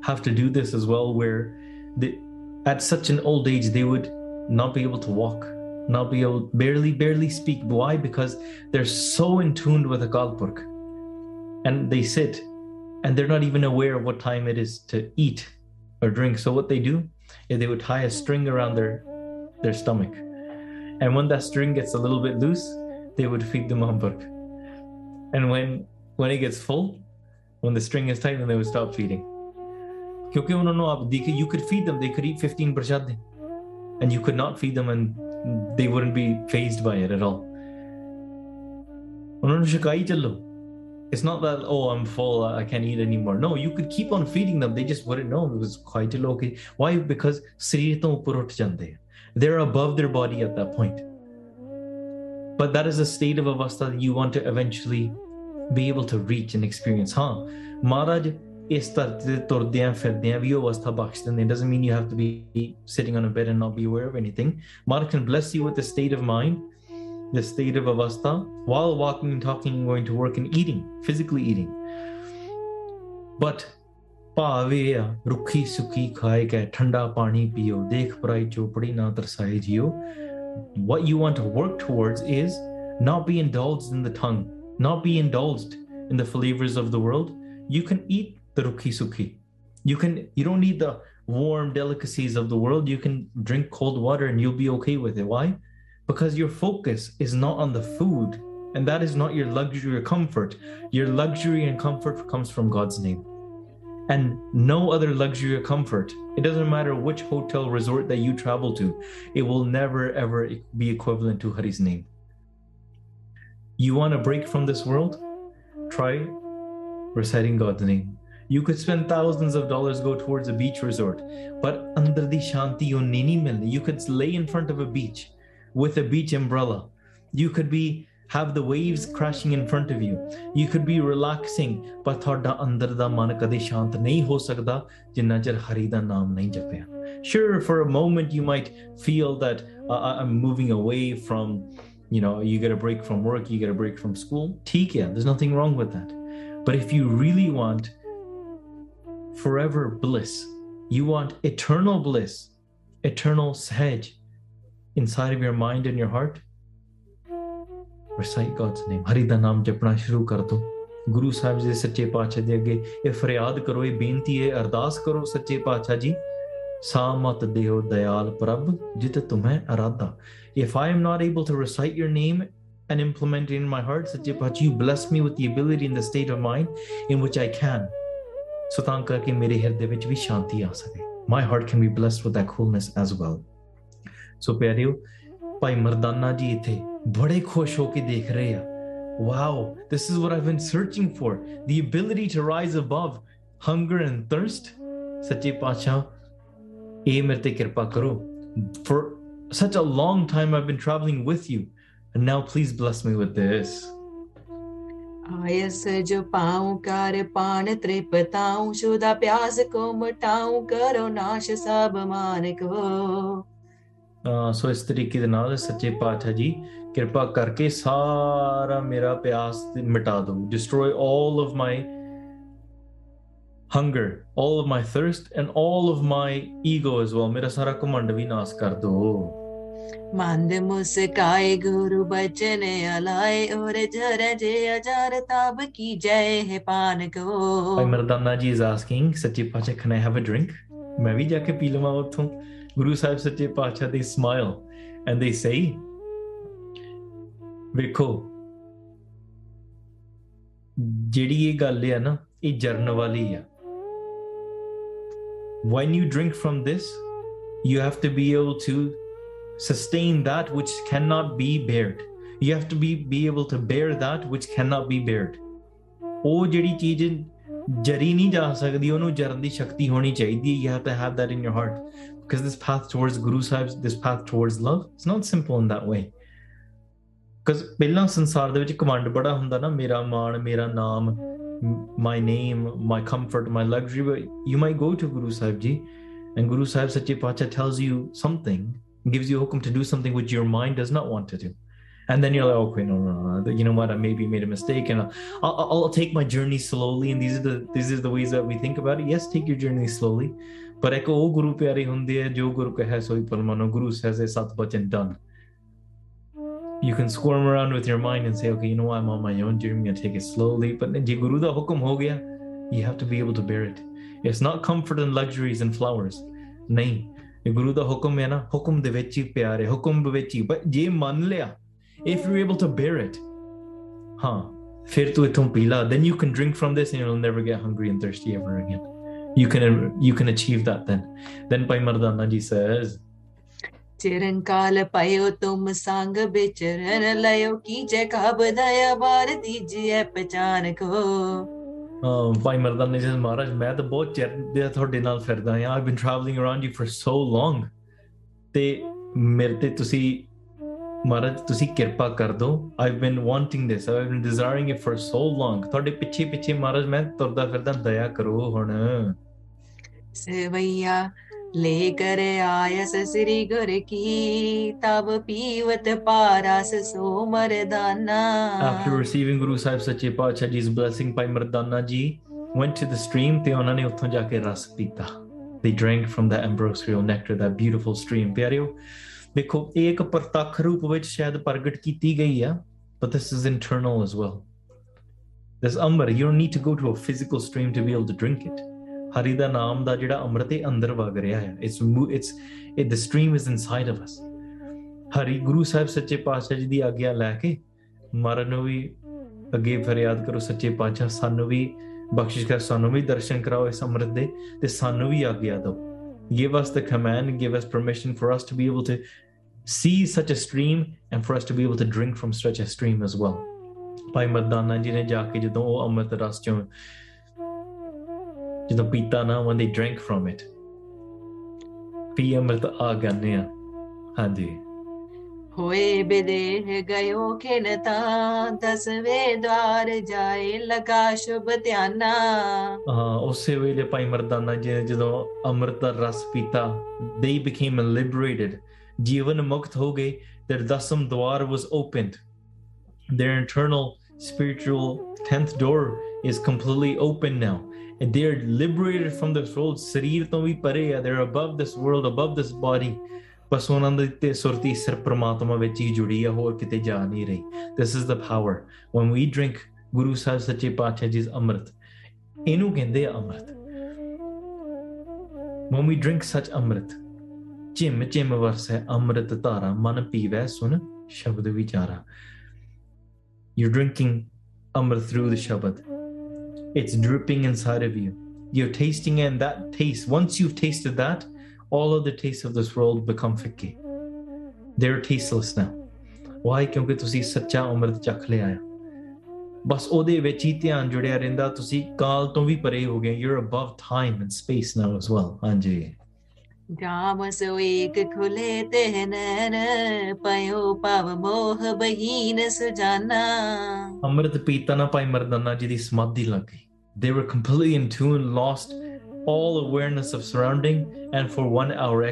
Speaker 1: have to do this as well, where they, at such an old age they would not be able to walk, not be able barely barely speak. Why? Because they're so in tune with the Kalpurk, and they sit, and they're not even aware of what time it is to eat or drink. So what they do is they would tie a string around their their stomach, and when that string gets a little bit loose, they would feed the Mampurk, and when when it gets full, when the string is tight, then they would stop feeding. क्योंकि उन्होंने आप देखे you could feed them they could eat 15 prashad and you could not feed them and they wouldn't be phased by it at all उन्होंने शिकाई चलो it's not that oh I'm full I can't eat anymore no you could keep on feeding them they just wouldn't know it was quite okay why because ਸਰੀਰ ਤੋਂ ਉੱਪਰ ਉੱਠ ਜਾਂਦੇ ਆ they're above their body at that point but that is a state of avastha that you want to eventually be able to reach and experience ਹਾਂ ਮਹਾਰਾਜ ਇਸ ਧਰਤੀ ਤੇ ਤੁਰਦਿਆਂ ਫਿਰਦਿਆਂ ਵੀ ਉਹ ਅਵਸਥਾ ਬਖਸ਼ ਦਿੰਦੇ doesn't mean you have to be sitting on a bed and not be aware of anything Mara can bless you with the state of mind the state of avastha while walking and talking and going to work and eating physically eating but ਭਾਵੇ ਆ ਰੁੱਖੀ ਸੁੱਕੀ ਖਾਏ ਕੇ ਠੰਡਾ ਪਾਣੀ ਪੀਓ ਦੇਖ ਪਰਾਈ ਚੋਪੜੀ ਨਾ ਤਰਸਾਏ ਜਿਓ what you want to work towards is not be indulged in the tongue not be indulged in the flavors of the world you can eat the rukhi sukhi. You can you don't need the warm delicacies of the world. You can drink cold water and you'll be okay with it. Why? Because your focus is not on the food, and that is not your luxury or comfort. Your luxury and comfort comes from God's name. And no other luxury or comfort. It doesn't matter which hotel resort that you travel to, it will never ever be equivalent to Hari's name. You want to break from this world? Try reciting God's name. You could spend thousands of dollars go towards a beach resort, but under the shanti nini milni, you could lay in front of a beach with a beach umbrella. You could be have the waves crashing in front of you. You could be relaxing but sure for a moment you might feel that uh, i'm moving away from you know you get a break from work you get a break from school. Theek there's nothing wrong with that. But if you really want forever bliss you want eternal bliss eternal sahaj inside of your mind and your heart ਵਰਸਾਈ God's name Hari ਦਾ ਨਾਮ ਜਪਣਾ ਸ਼ੁਰੂ ਕਰ ਦੋ ਗੁਰੂ ਸਾਹਿਬ ਜੀ ਦੇ ਸੱਚੇ ਪਾਤਸ਼ਾਹ ਦੇ ਅੱਗੇ ਇਹ ਫਰਿਆਦ ਕਰੋ ਇਹ ਬੇਨਤੀ ਹੈ ਅਰਦਾਸ ਕਰੋ ਸੱਚੇ ਪਾਤਸ਼ਾਹ ਜੀ ਸਾਮਤ ਦੇਓ ਦਇਆਲ ਪ੍ਰਭ ਜਿਤ ਤੁਮੈ ਅਰਾਧਾ if I am not able to recite your name and implement it in my heart ਸੱਚੇ Patshah you bless me with the ability in the state of mind in which i can ਸੋ ਤਾਂ ਕਰਕੇ ਮੇਰੇ ਹਿਰਦੇ ਵਿੱਚ ਵੀ ਸ਼ਾਂਤੀ ਆ ਸਕੇ my heart can be blessed with that coolness as well so ਪਿਆਰਿਓ ਭਾਈ ਮਰਦਾਨਾ ਜੀ ਇੱਥੇ ਬੜੇ ਖੁਸ਼ ਹੋ ਕੇ ਦੇਖ ਰਹੇ ਆ wow this is what i've been searching for the ability to rise above hunger and thirst ਸੱਚੇ ਪਾਤਸ਼ਾਹ ਇਹ ਮੇਰੇ ਤੇ ਕਿਰਪਾ ਕਰੋ for such a long time i've been traveling with you and now please bless me with this
Speaker 2: आयस जो पाऊं कर पान त्रिपताऊं शुदा प्यास को मटाऊं करो नाश सब मान को
Speaker 1: ਅਹ ਸੋ ਇਸ ਤਰੀਕੇ ਦੇ ਨਾਲ ਸੱਚੇ ਪਾਤਸ਼ਾਹ ਜੀ ਕਿਰਪਾ ਕਰਕੇ ਸਾਰਾ ਮੇਰਾ ਪਿਆਸ ਮਿਟਾ ਦਿਓ destroy 올 of my hunger 올 of my thirst and 올 of my ego as well ਮੇਰਾ ਸਾਰਾ ਘਮੰਡ ਵੀ ਨਾਸ ਕਰ ਦਿਓ
Speaker 2: ਮੰਦ ਮੁਸਕਾਏ ਗੁਰੂ ਬਚਨ ਅਲਾਏ ਔਰ ਜਰ ਜੇ ਅਜਰ ਤਬ ਕੀ ਜੈ ਹੈ ਪਾਨ ਕੋ।
Speaker 1: ਭਾਈ ਮਰਦਾਨਾ ਜੀ ਇਜ਼ ਆਸਕਿੰਗ ਸੱਚੇ ਪਾਤਸ਼ਾਹ can I have a drink ਮੈਂ ਵੀ ਜਾ ਕੇ ਪੀ ਲਵਾਂ ਉੱਥੋਂ। ਗੁਰੂ ਸਾਹਿਬ ਸੱਚੇ ਪਾਤਸ਼ਾਹ they smile and they say ਵੇਖੋ ਜਿਹੜੀ ਇਹ ਗੱਲ ਹੈ ਨਾ ਇਹ ਜਰਨ ਵਾਲੀ ਆ when you drink from this you have to be able to sustain that which cannot be bared you have to be be able to bear that which cannot be bared ਉਹ ਜਿਹੜੀ ਚੀਜ਼ ਜਰੀ ਨਹੀਂ ਜਾ ਸਕਦੀ ਉਹਨੂੰ ਜਰਨ ਦੀ ਸ਼ਕਤੀ ਹੋਣੀ ਚਾਹੀਦੀ ਹੈ you have to have that in your heart because this path towards guru sahib this path towards love it's not simple in that way because ਪਹਿਲਾਂ ਸੰਸਾਰ ਦੇ ਵਿੱਚ ਕਮਾਂਡ ਬੜਾ ਹੁੰਦਾ ਨਾ ਮੇਰਾ ਮਾਣ ਮੇਰਾ ਨਾਮ my name my comfort my luxury but you might go to guru sahib ji and guru sahib sache pacha tells you something gives you hukum to do something which your mind does not want to do and then you're like okay no no no you know what i maybe made a mistake and I'll, I'll, I'll take my journey slowly and these are the these are the ways that we think about it yes take your journey slowly ਪਰ ਇੱਕ ਉਹ ਗੁਰੂ ਪਿਆਰੇ ਹੁੰਦੇ ਆ ਜੋ ਗੁਰੂ ਕਹੇ ਸੋਈ ਪਰਮਾਨੋ ਗੁਰੂ says it ਸਤ ਬਚਨ done you can squirm around with your mind and say okay you know what I'm on my own journey I'm going to take it slowly but ਜੇ ਗੁਰੂ ਦਾ ਹੁਕਮ ਹੋ ਗਿਆ you have to be able to bear it it's not comfort and luxuries and flowers ਨਹੀਂ ਇਹ ਗੁਰੂ ਦਾ ਹੁਕਮ ਹੈ ਨਾ ਹੁਕਮ ਦੇ ਵਿੱਚ ਹੀ ਪਿਆਰ ਹੈ ਹੁਕਮ ਦੇ ਵਿੱਚ ਹੀ but ਜੇ ਮੰਨ ਲਿਆ if you're able to bear it ਹਾਂ ਫਿਰ ਤੂੰ ਇਥੋਂ ਪੀ ਲਾ then you can drink from this and you'll never get hungry and thirsty ever again you can you can achieve that then. Then pai mardana ji says
Speaker 2: ਚਿਰੰਕਾਲ ਪਾਇਓ ਤੁਮ ਸੰਗ ਵਿਚਰਨ ਲਇਓ ਕੀ ਜੇ ਕਾ ਬਧਾਇਆ ਬਾਰ ਦੀਜੀਐ ਪਛਾਨ
Speaker 1: ਕੋ। ਭਾਈ ਮਰਦਾਨ ਨੇ ਜਿਹਾ ਮਹਾਰਾਜ ਮੈਂ ਤਾਂ ਬਹੁਤ ਚਿਰ ਦੇ ਤੁਹਾਡੇ ਨਾਲ ਫਿਰਦਾ ਆ I've been travelling around you for so long ਤੇ ਮੇਰੇ ਤੇ ਤੁਸੀਂ ਮਹਾਰਾਜ ਤੁਸੀਂ ਕਿਰਪਾ ਕਰ ਦਿਓ। I've been wanting this I've been desiring it for so long ਤੁਹਾਡੇ ਪਿੱਛੇ ਪਿੱਛੇ ਮਹਾਰਾਜ ਮੈਂ ਤੁਰਦਾ ਫਿਰਦਾ ਦਇਆ ਕਰੋ ਹੁਣ।
Speaker 2: सेवैया लेकर आयस श्री गुर की तब पीवत पारस सो मरदाना
Speaker 1: After receiving Guru Sahib Sache Pacha Ji's blessing, Bhai Mardana ji went to the stream ਤੇ ਉਹਨਾਂ ਨੇ ਉੱਥੋਂ ਜਾ ਕੇ ਰਸ ਪੀਤਾ They drank from that ambrosial nectar, that beautiful stream. ਪਿਆਰਿਓ ਦੇਖੋ ਇਹ ਇੱਕ ਪ੍ਰਤੱਖ ਰੂਪ ਵਿੱਚ ਸ਼ਾਇਦ ਪ੍ਰਗਟ ਕੀਤੀ ਗਈ ਆ but this is internal as well. This amr, you don't need to go to a physical stream to be able to drink it. ਹਰੀ ਦਾ ਨਾਮ ਦਾ ਜਿਹੜਾ ਅੰਮ੍ਰਿਤ ਇਹ ਅੰਦਰ ਵਗ ਰਿਹਾ ਹੈ it's it's it the stream is inside of us ਹਰੀ ਗੁਰੂ ਸਾਹਿਬ ਸੱਚੇ ਪਾਤਸ਼ਾਹ ਜੀ ਦੀ ਆਗਿਆ ਲੈ ਕੇ ਮਰਨ ਨੂੰ ਵੀ ਅੱਗੇ ਫਰਿਆਦ ਕਰੋ ਸੱਚੇ ਪਾਤਸ਼ਾਹ ਸਾਨੂੰ ਵੀ ਬਖਸ਼ਿਸ਼ ਕਰ ਸਾਨੂੰ ਵੀ ਦਰਸ਼ਨ ਕਰਾਓ ਇਸ ਅੰਮ੍ਰਿਤ ਦੇ ਤੇ ਸਾਨੂੰ ਵੀ ਆਗਿਆ ਦਿਓ give us the command, give us permission for us to be able to see such a stream and for us to be able to drink from such a stream as well. ਭਾਈ ਮਰਦਾਨਾ ਜੀ ਨੇ ਜਾ ਕੇ ਜਦੋਂ ਉਹ ਅੰਮ੍ਰਿਤ ਰਸ ਚੋਂ ਜਦੋਂ ਪੀਤਾ ਨਾ when they drank from it. ਪੀ ਅੰਮ੍ਰਿਤ ਆ ਗੰਨਿਆ ਹਾਂਜੀ
Speaker 2: ਹੋਏ ਬਿਦੇ ਗਇਓ ਖਿਲਤਾ ਦਸਵੇਂ ਦਵਾਰ ਜਾਏ ਲਗਾ ਸ਼ੁਭ ਧਿਆਨਾ
Speaker 1: ਹਾਂ ਉਸੇ ਵੇਲੇ ਭਾਈ ਮਰਦਾਨਾ ਜੀ ਜਦੋਂ ਅੰਮ੍ਰਿਤ ਦਾ ਰਸ ਪੀਤਾ ਦੇ ਬਿਕੇਮ ਲਿਬਰੇਟਡ ਜੀਵਨ ਮੁਕਤ ਹੋ ਗਏ their dasam door was opened their internal spiritual 10th door is completely open now and they are liberated from this world ਸਰੀਰ ਤੋਂ ਵੀ ਪਰੇ ਆ they're above this world above this body ਬਸ ਉਹਨਾਂ ਦੀ ਤੇ ਸੁਰਤੀ ਸਿਰ ਪ੍ਰਮਾਤਮਾ ਵਿੱਚ ਹੀ ਜੁੜੀ ਆ ਹੋਰ ਕਿਤੇ ਜਾ ਨਹੀਂ ਰਹੀ this is the power when we drink ਗੁਰੂ ਸਾਹਿਬ ਸੱਚੇ ਪਾਤਸ਼ਾਹ ਜੀ ਅੰਮ੍ਰਿਤ ਇਹਨੂੰ ਕਹਿੰਦੇ ਆ ਅੰਮ੍ਰਿਤ when we drink such ਅੰਮ੍ਰਿਤ ਚਿਮ ਚਿਮ ਵਰਸੈ ਅੰਮ੍ਰਿਤ ਧਾਰਾ ਮਨ ਪੀਵੈ ਸੁਨ ਸ਼ਬਦ ਵਿਚਾਰਾ you're drinking amrit through the shabad it's dripping inside of you you're tasting it and that taste once you've tasted that all of the tastes of this world become ficky they're tasteless now why ਕਿਉਂਕਿ ਤੁਸੀਂ ਸੱਚਾ ਅੰਮ੍ਰਿਤ ਚੱਖ ਲਿਆ ਆ ਬਸ ਉਹਦੇ ਵਿੱਚ ਹੀ ਧਿਆਨ ਜੁੜਿਆ ਰਹਿੰਦਾ ਤੁਸੀਂ ਕਾਲ ਤੋਂ ਵੀ ਪਰੇ ਹੋ ਗਏ you're above time and space now as well ਹਾਂਜੀ
Speaker 2: जाम सो एक खुले तेह नैन पयो पव मोह बहीन सुजाना
Speaker 1: ਅੰਮ੍ਰਿਤ ਪੀਤਾ ਨਾ ਭਾਈ ਮਰਦਾਨਾ ਜੀ ਦੀ ਸਮਾਧੀ ਲੱਗ ਗਈ they were completely in tune, lost all awareness of surrounding, and for one hour,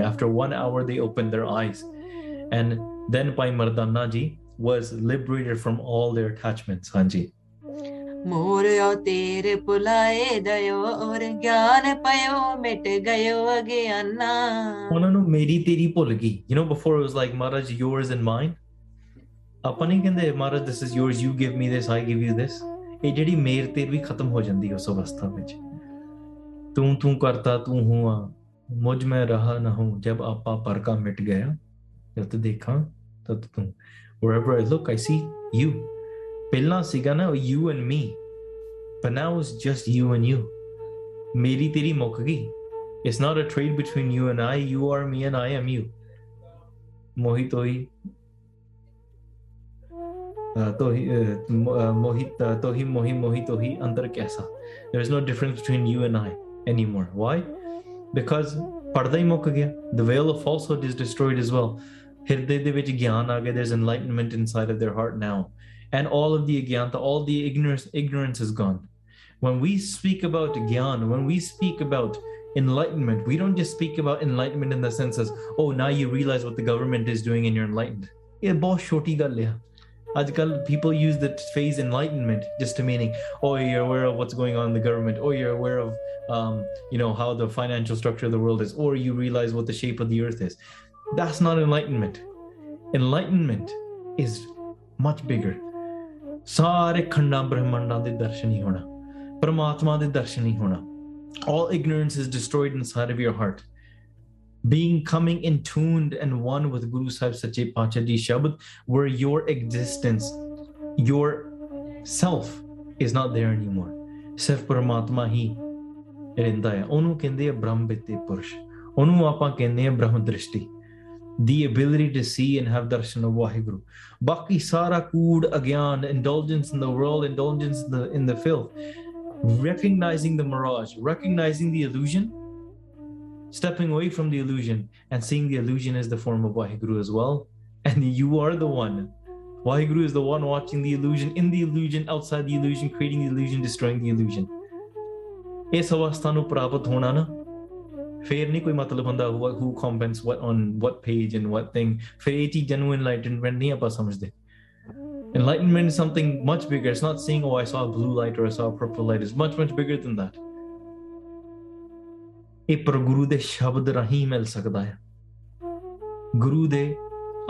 Speaker 1: after one hour, they opened their eyes. And then Bhai Mardanaji was liberated from all their attachments,
Speaker 2: Hanji. मोरयो तेर पुलाए दयो
Speaker 1: ਉਹਨਾਂ ਨੂੰ ਮੇਰੀ ਤੇਰੀ ਭੁੱਲ ਗਈ you ਆਪਾਂ ਨਹੀਂ ਕਹਿੰਦੇ Maharaj this is yours you give me this I give you this ਇਹ ਜਿਹੜੀ ਮੇਰ ਤੇਰ ਵੀ ਖਤਮ ਹੋ ਜਾਂਦੀ ਉਸ ਅਵਸਥਾ ਵਿੱਚ ਤੂੰ ਤੂੰ ਕਰਤਾ ਤੂੰ ਹੁਆ ਮੁਝ ਮੈਂ ਰਹਾ ਨਾ ਹੂੰ ਜਬ ਆਪਾ ਪਰ ਕਾ ਮਿਟ ਗਿਆ ਜਦ ਦੇਖਾਂ ਤਦ ਤੂੰ wherever I look I see you ਪਹਿਲਾਂ ਸੀਗਾ ਨਾ you and me but now it's just you and you ਮੇਰੀ ਤੇਰੀ ਮੁੱਕ ਗਈ it's not a trade between you and I. You are me and I am you. Mohit tohi. Uh, tohi uh, mo- uh, mohit uh, tohi mohi mohi tohi andar kaisa. There is no difference between you and I anymore. Why? Because parda hi muk gaya. The veil of falsehood is destroyed as well. Hirday de vich gyan aa gaya. There's enlightenment inside of their heart now, and all of the agyanta, all the ignorance, ignorance is gone. When we speak about gyan, when we speak about enlightenment we don't just speak about enlightenment in the sense as oh now you realize what the government is doing and you're enlightened ਇਹ ਬਹੁਤ ਛੋਟੀ ਗੱਲ ਆ ਅੱਜ ਕੱਲ people use the phrase enlightenment just to meaning oh you're aware of what's going on in the government oh you're aware of um, you know how the financial structure of the world is or you realize what the shape of the earth is that's not enlightenment enlightenment is much bigger ਸਾਰੇ ਖੰਡਾਂ ਬ੍ਰਹਮੰਡਾਂ ਦੇ ਦਰਸ਼ਨ ਹੀ ਹੋਣਾ ਪਰਮਾਤਮਾ ਦੇ ਦਰਸ਼ਨ ਹੀ ਹੋਣਾ all ignorance is destroyed inside of your heart being coming in tuned and one with Guru Sahib Sache Pacha Ji Shabad, where your existence, your self is not there anymore. ਸਿਰਫ ਪਰਮਾਤਮਾ ਹੀ ਰਹਿੰਦਾ ਹੈ ਉਹਨੂੰ ਕਹਿੰਦੇ ਆ ਬ੍ਰਹਮ ਬਿਤੇ ਪੁਰਸ਼ ਉਹਨੂੰ ਆਪਾਂ ਕਹਿੰਦੇ ਆ ਬ੍ਰਹਮ ਦ੍ਰਿਸ਼ਟੀ the ability to see and have darshan of Waheguru. Baki sara kood agyan, indulgence in the world, indulgence in the, in the filth. Recognizing the mirage, recognizing the illusion, stepping away from the illusion and seeing the illusion as the form of Waheguru as well. And you [LAUGHS] are the one. Waheguru is the one watching the illusion, in the illusion, outside the illusion, creating the illusion, destroying the illusion. ਇਸ ਅਵਸਥਾ ਨੂੰ ਪ੍ਰਾਪਤ ਹੋਣਾ ਨਾ ਫੇਰ ਨਹੀਂ ਕੋਈ ਮਤਲਬ ਹੁੰਦਾ who comments what on what page and what thing ਫਿਰ ਇਹ ਚੀਜ਼ਾਂ ਨੂੰ enlightenment ਨਹੀਂ ਆਪਾਂ ਸਮਝਦੇ enlightenment is something much bigger it's not saying oh I saw a blue light or I saw a purple light it's much much bigger than that ਇਹ ਪਰ ਗੁਰੂ ਦੇ ਸ਼ਬਦ ਰਾਹੀਂ ਮਿਲ ਸਕਦਾ ਹੈ। ਗੁਰੂ ਦੇ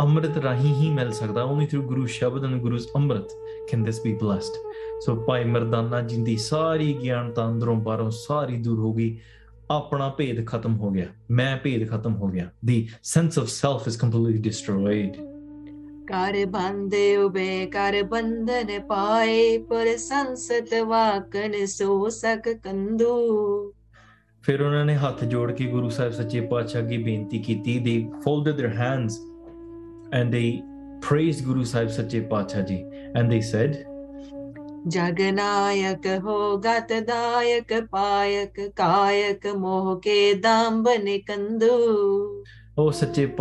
Speaker 1: ਅੰਮ੍ਰਿਤ ਰਾਹੀਂ ਹੀ ਮਿਲ ਸਕਦਾ only through ਗੁਰੂ ਸ਼ਬਦ and ਗੁਰੂ's Amrit can this be blessed ਸੋ ਭਾਈ ਮਰਦਾਨਾ ਜੀ ਦੀ ਸਾਰੀ ਗਿਆਨਤਾ ਅੰਦਰੋਂ ਬਾਹਰੋਂ ਸਾਰੀ ਦੂਰ ਹੋ ਗਈ, ਆਪਣਾ ਭੇਦ ਖਤਮ ਹੋ ਗਿਆ। ਮੈਂ ਭੇਦ ਖਤਮ ਹੋ ਗਿਆ। the sense of self is completely destroyed
Speaker 2: ਕਰ ਬੰਦੇ ਉਬੇ ਕਰ ਬੰਧਨ ਪਾਏ, ਪਰ ਸੰਸਤ ਵਾਕਨ ਸੋ ਸਕ ਕੰਦੂ।
Speaker 1: ਫਿਰ ਉਹਨਾਂ ਨੇ ਹੱਥ ਜੋੜ ਕੇ ਗੁਰੂ ਸਾਹਿਬ ਸੱਚੇ ਪਾਤਸ਼ਾਹ ਅੱਗੇ ਬੇਨਤੀ ਕੀਤੀ they folded their hands and they praised Guru Sahib Sache Pacha Ji and they said,
Speaker 2: Jaganayak ho gatadayak payak kayak moh ke kandu.
Speaker 1: Oh Sache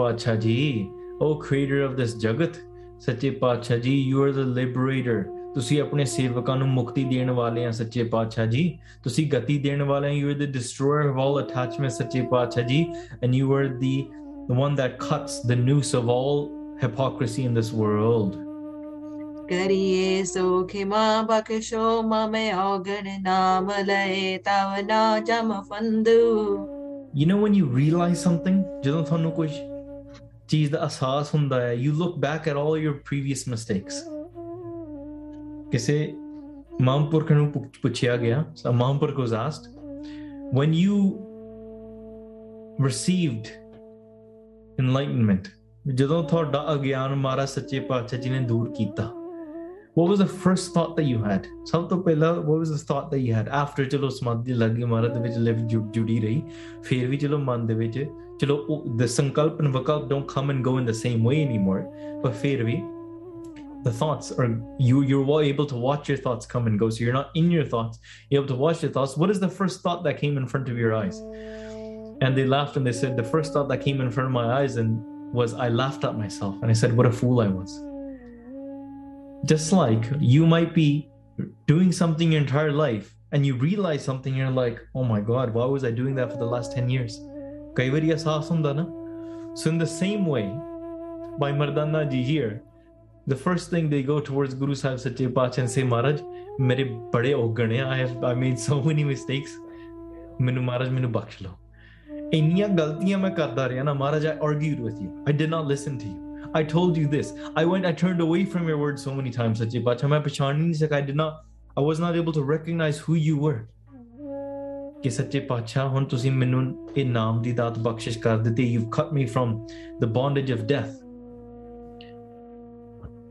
Speaker 1: oh creator of this jagat, Sache Pacha Ji, you are the liberator. ਤੁਸੀਂ ਆਪਣੇ ਸੇਵਕਾਂ ਨੂੰ ਮੁਕਤੀ ਦੇਣ ਵਾਲੇ ਆ ਸੱਚੇ ਪਾਤਸ਼ਾਹ ਜੀ। ਤੁਸੀਂ ਗਤੀ ਦੇਣ ਵਾਲੇ you are the destroyer of all attachment ਸੱਚੇ ਪਾਤਸ਼ਾਹ ਜੀ। And you are the one that cuts the noose of all hypocrisy in this world.
Speaker 2: ਕਰੀਏ ਸੋ ਖਿਮਾ ਮਮੇ ਔਗਣ ਨਾਮ ਲਏ ਤਵ ਨਾ ਜਮ ਫੰਦੂ
Speaker 1: you know when you realize something ਜਦੋਂ ਤੁਹਾਨੂੰ ਕੁਝ ਚੀਜ਼ ਦਾ ਅਹਿਸਾਸ ਹੁੰਦਾ you look back at all your previous mistakes ਕਿਸੇ ਮਹਾਂਪੁਰਖ ਨੂੰ ਪੁੱਛ- ਪੁੱਛਿਆ ਗਿਆ so mahapurakh was asked when you received enlightenment ਜਦੋਂ ਤੁਹਾਡਾ ਅਗਿਆਨ ਮਾਰਾ ਸੱਚੇ ਪਾਤਸ਼ਾਹ ਜੀ ਨੇ ਦੂਰ ਕੀਤਾ what was the first thought that you had ਸਭ ਤੋਂ ਪਹਿਲਾਂ what was the thought that you had after ਚਲੋ ਸਮਾਧੀ ਲੱਗ ਗਈ ਮਹਾਰਾਜ ਦੇ ਵਿੱਚ ਲਿਵ ਜੁੜੀ ਰਹੀ ਫਿਰ ਵੀ ਚਲੋ ਮਨ ਦੇ ਵਿੱਚ ਚਲੋ ਉਹ- the ਸੰਕਲਪ and ਵਿਕਲਪ don't come and go in the same way anymore but ਫਿਰ ਵੀ the thoughts or you you're able to watch your thoughts come and go. So you're not in your thoughts. You're able to watch your thoughts. What is the first thought that came in front of your eyes? And they laughed and they said the first thought that came in front of my eyes and was i laughed at myself. And i said what a fool i was. Just like you might be doing something your entire life and you realize something you're like oh my god why was i doing that for the last 10 years? So in the same way bhai mardana ji here the first thing they go towards Guru Sahib Sache Pacha and say, Maharaj, ਮੇਰੇ ਬੜੇ ਔਗਣ ਆ I have I made so many mistakes. ਮੈਨੂੰ ਮਹਾਰਾਜ ਮੈਨੂੰ ਬਖਸ਼ ਲਓ ਇੰਨੀਆਂ ਗਲਤੀਆਂ ਮੈਂ ਕਰਦਾ ਰਿਹਾ ਨਾ ਮਹਾਰਾਜ I argued with you. I did not listen to you. I told you this. I went I turned away from your words so many times Sache Pacha ਮੈਂ ਪਛਾਣ ਨਹੀਂ ਸਕਿਆ I did not I was not able to recognize who you were. ਕਿ ਸੱਚੇ ਪਾਤਸ਼ਾਹ ਹੁਣ ਤੁਸੀਂ ਮੈਨੂੰ ਇਹ ਨਾਮ ਦੀ ਦਾਤ ਬਖਸ਼ਿਸ਼ ਕਰ ਦਿੱਤੀ you've cut me from the bondage of death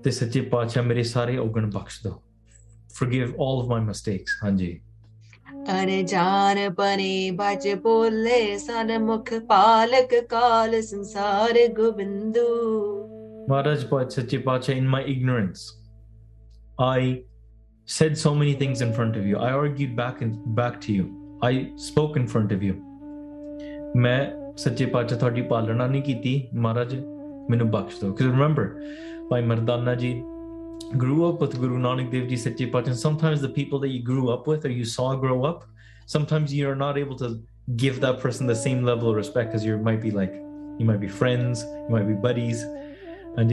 Speaker 1: ਤੇ ਸੱਚੇ ਪਾਤਸ਼ਾਹ ਮੇਰੇ ਸਾਰੇ ਔਗਣ ਬਖਸ਼ ਦਿਓ forgive all of my mistakes ਹਾਂਜੀ
Speaker 2: ਅਣਜਾਣ ਬਣੇ ਬਚ ਬੋਲੇ ਸਨਮੁਖ ਪਾਲਕ ਕਾਲ ਸੰਸਾਰ ਗੋਬਿੰਦੂ
Speaker 1: ਮਹਾਰਾਜ ਪਾਤ ਸੱਚੇ ਪਾਤਸ਼ਾਹ in my ignorance i said so many things in front of you i argued back and back to you i spoke in front of you ਮੈਂ ਸੱਚੇ ਪਾਤਸ਼ਾਹ ਤੁਹਾਡੀ ਪਾਲਣਾ ਨਹੀਂ ਕੀਤੀ ਮਹਾਰਾਜ ਮੈਨੂੰ ਬਖਸ਼ ਦਿਓ ਕਿਉਂਕਿ remember Bhai Mardana ji grew up with Guru Nanak Dev Ji Sache and sometimes the people that you grew up with or you saw grow up, sometimes you're not able to give that person the same level of respect because you might be like, you might be friends, you might be buddies. and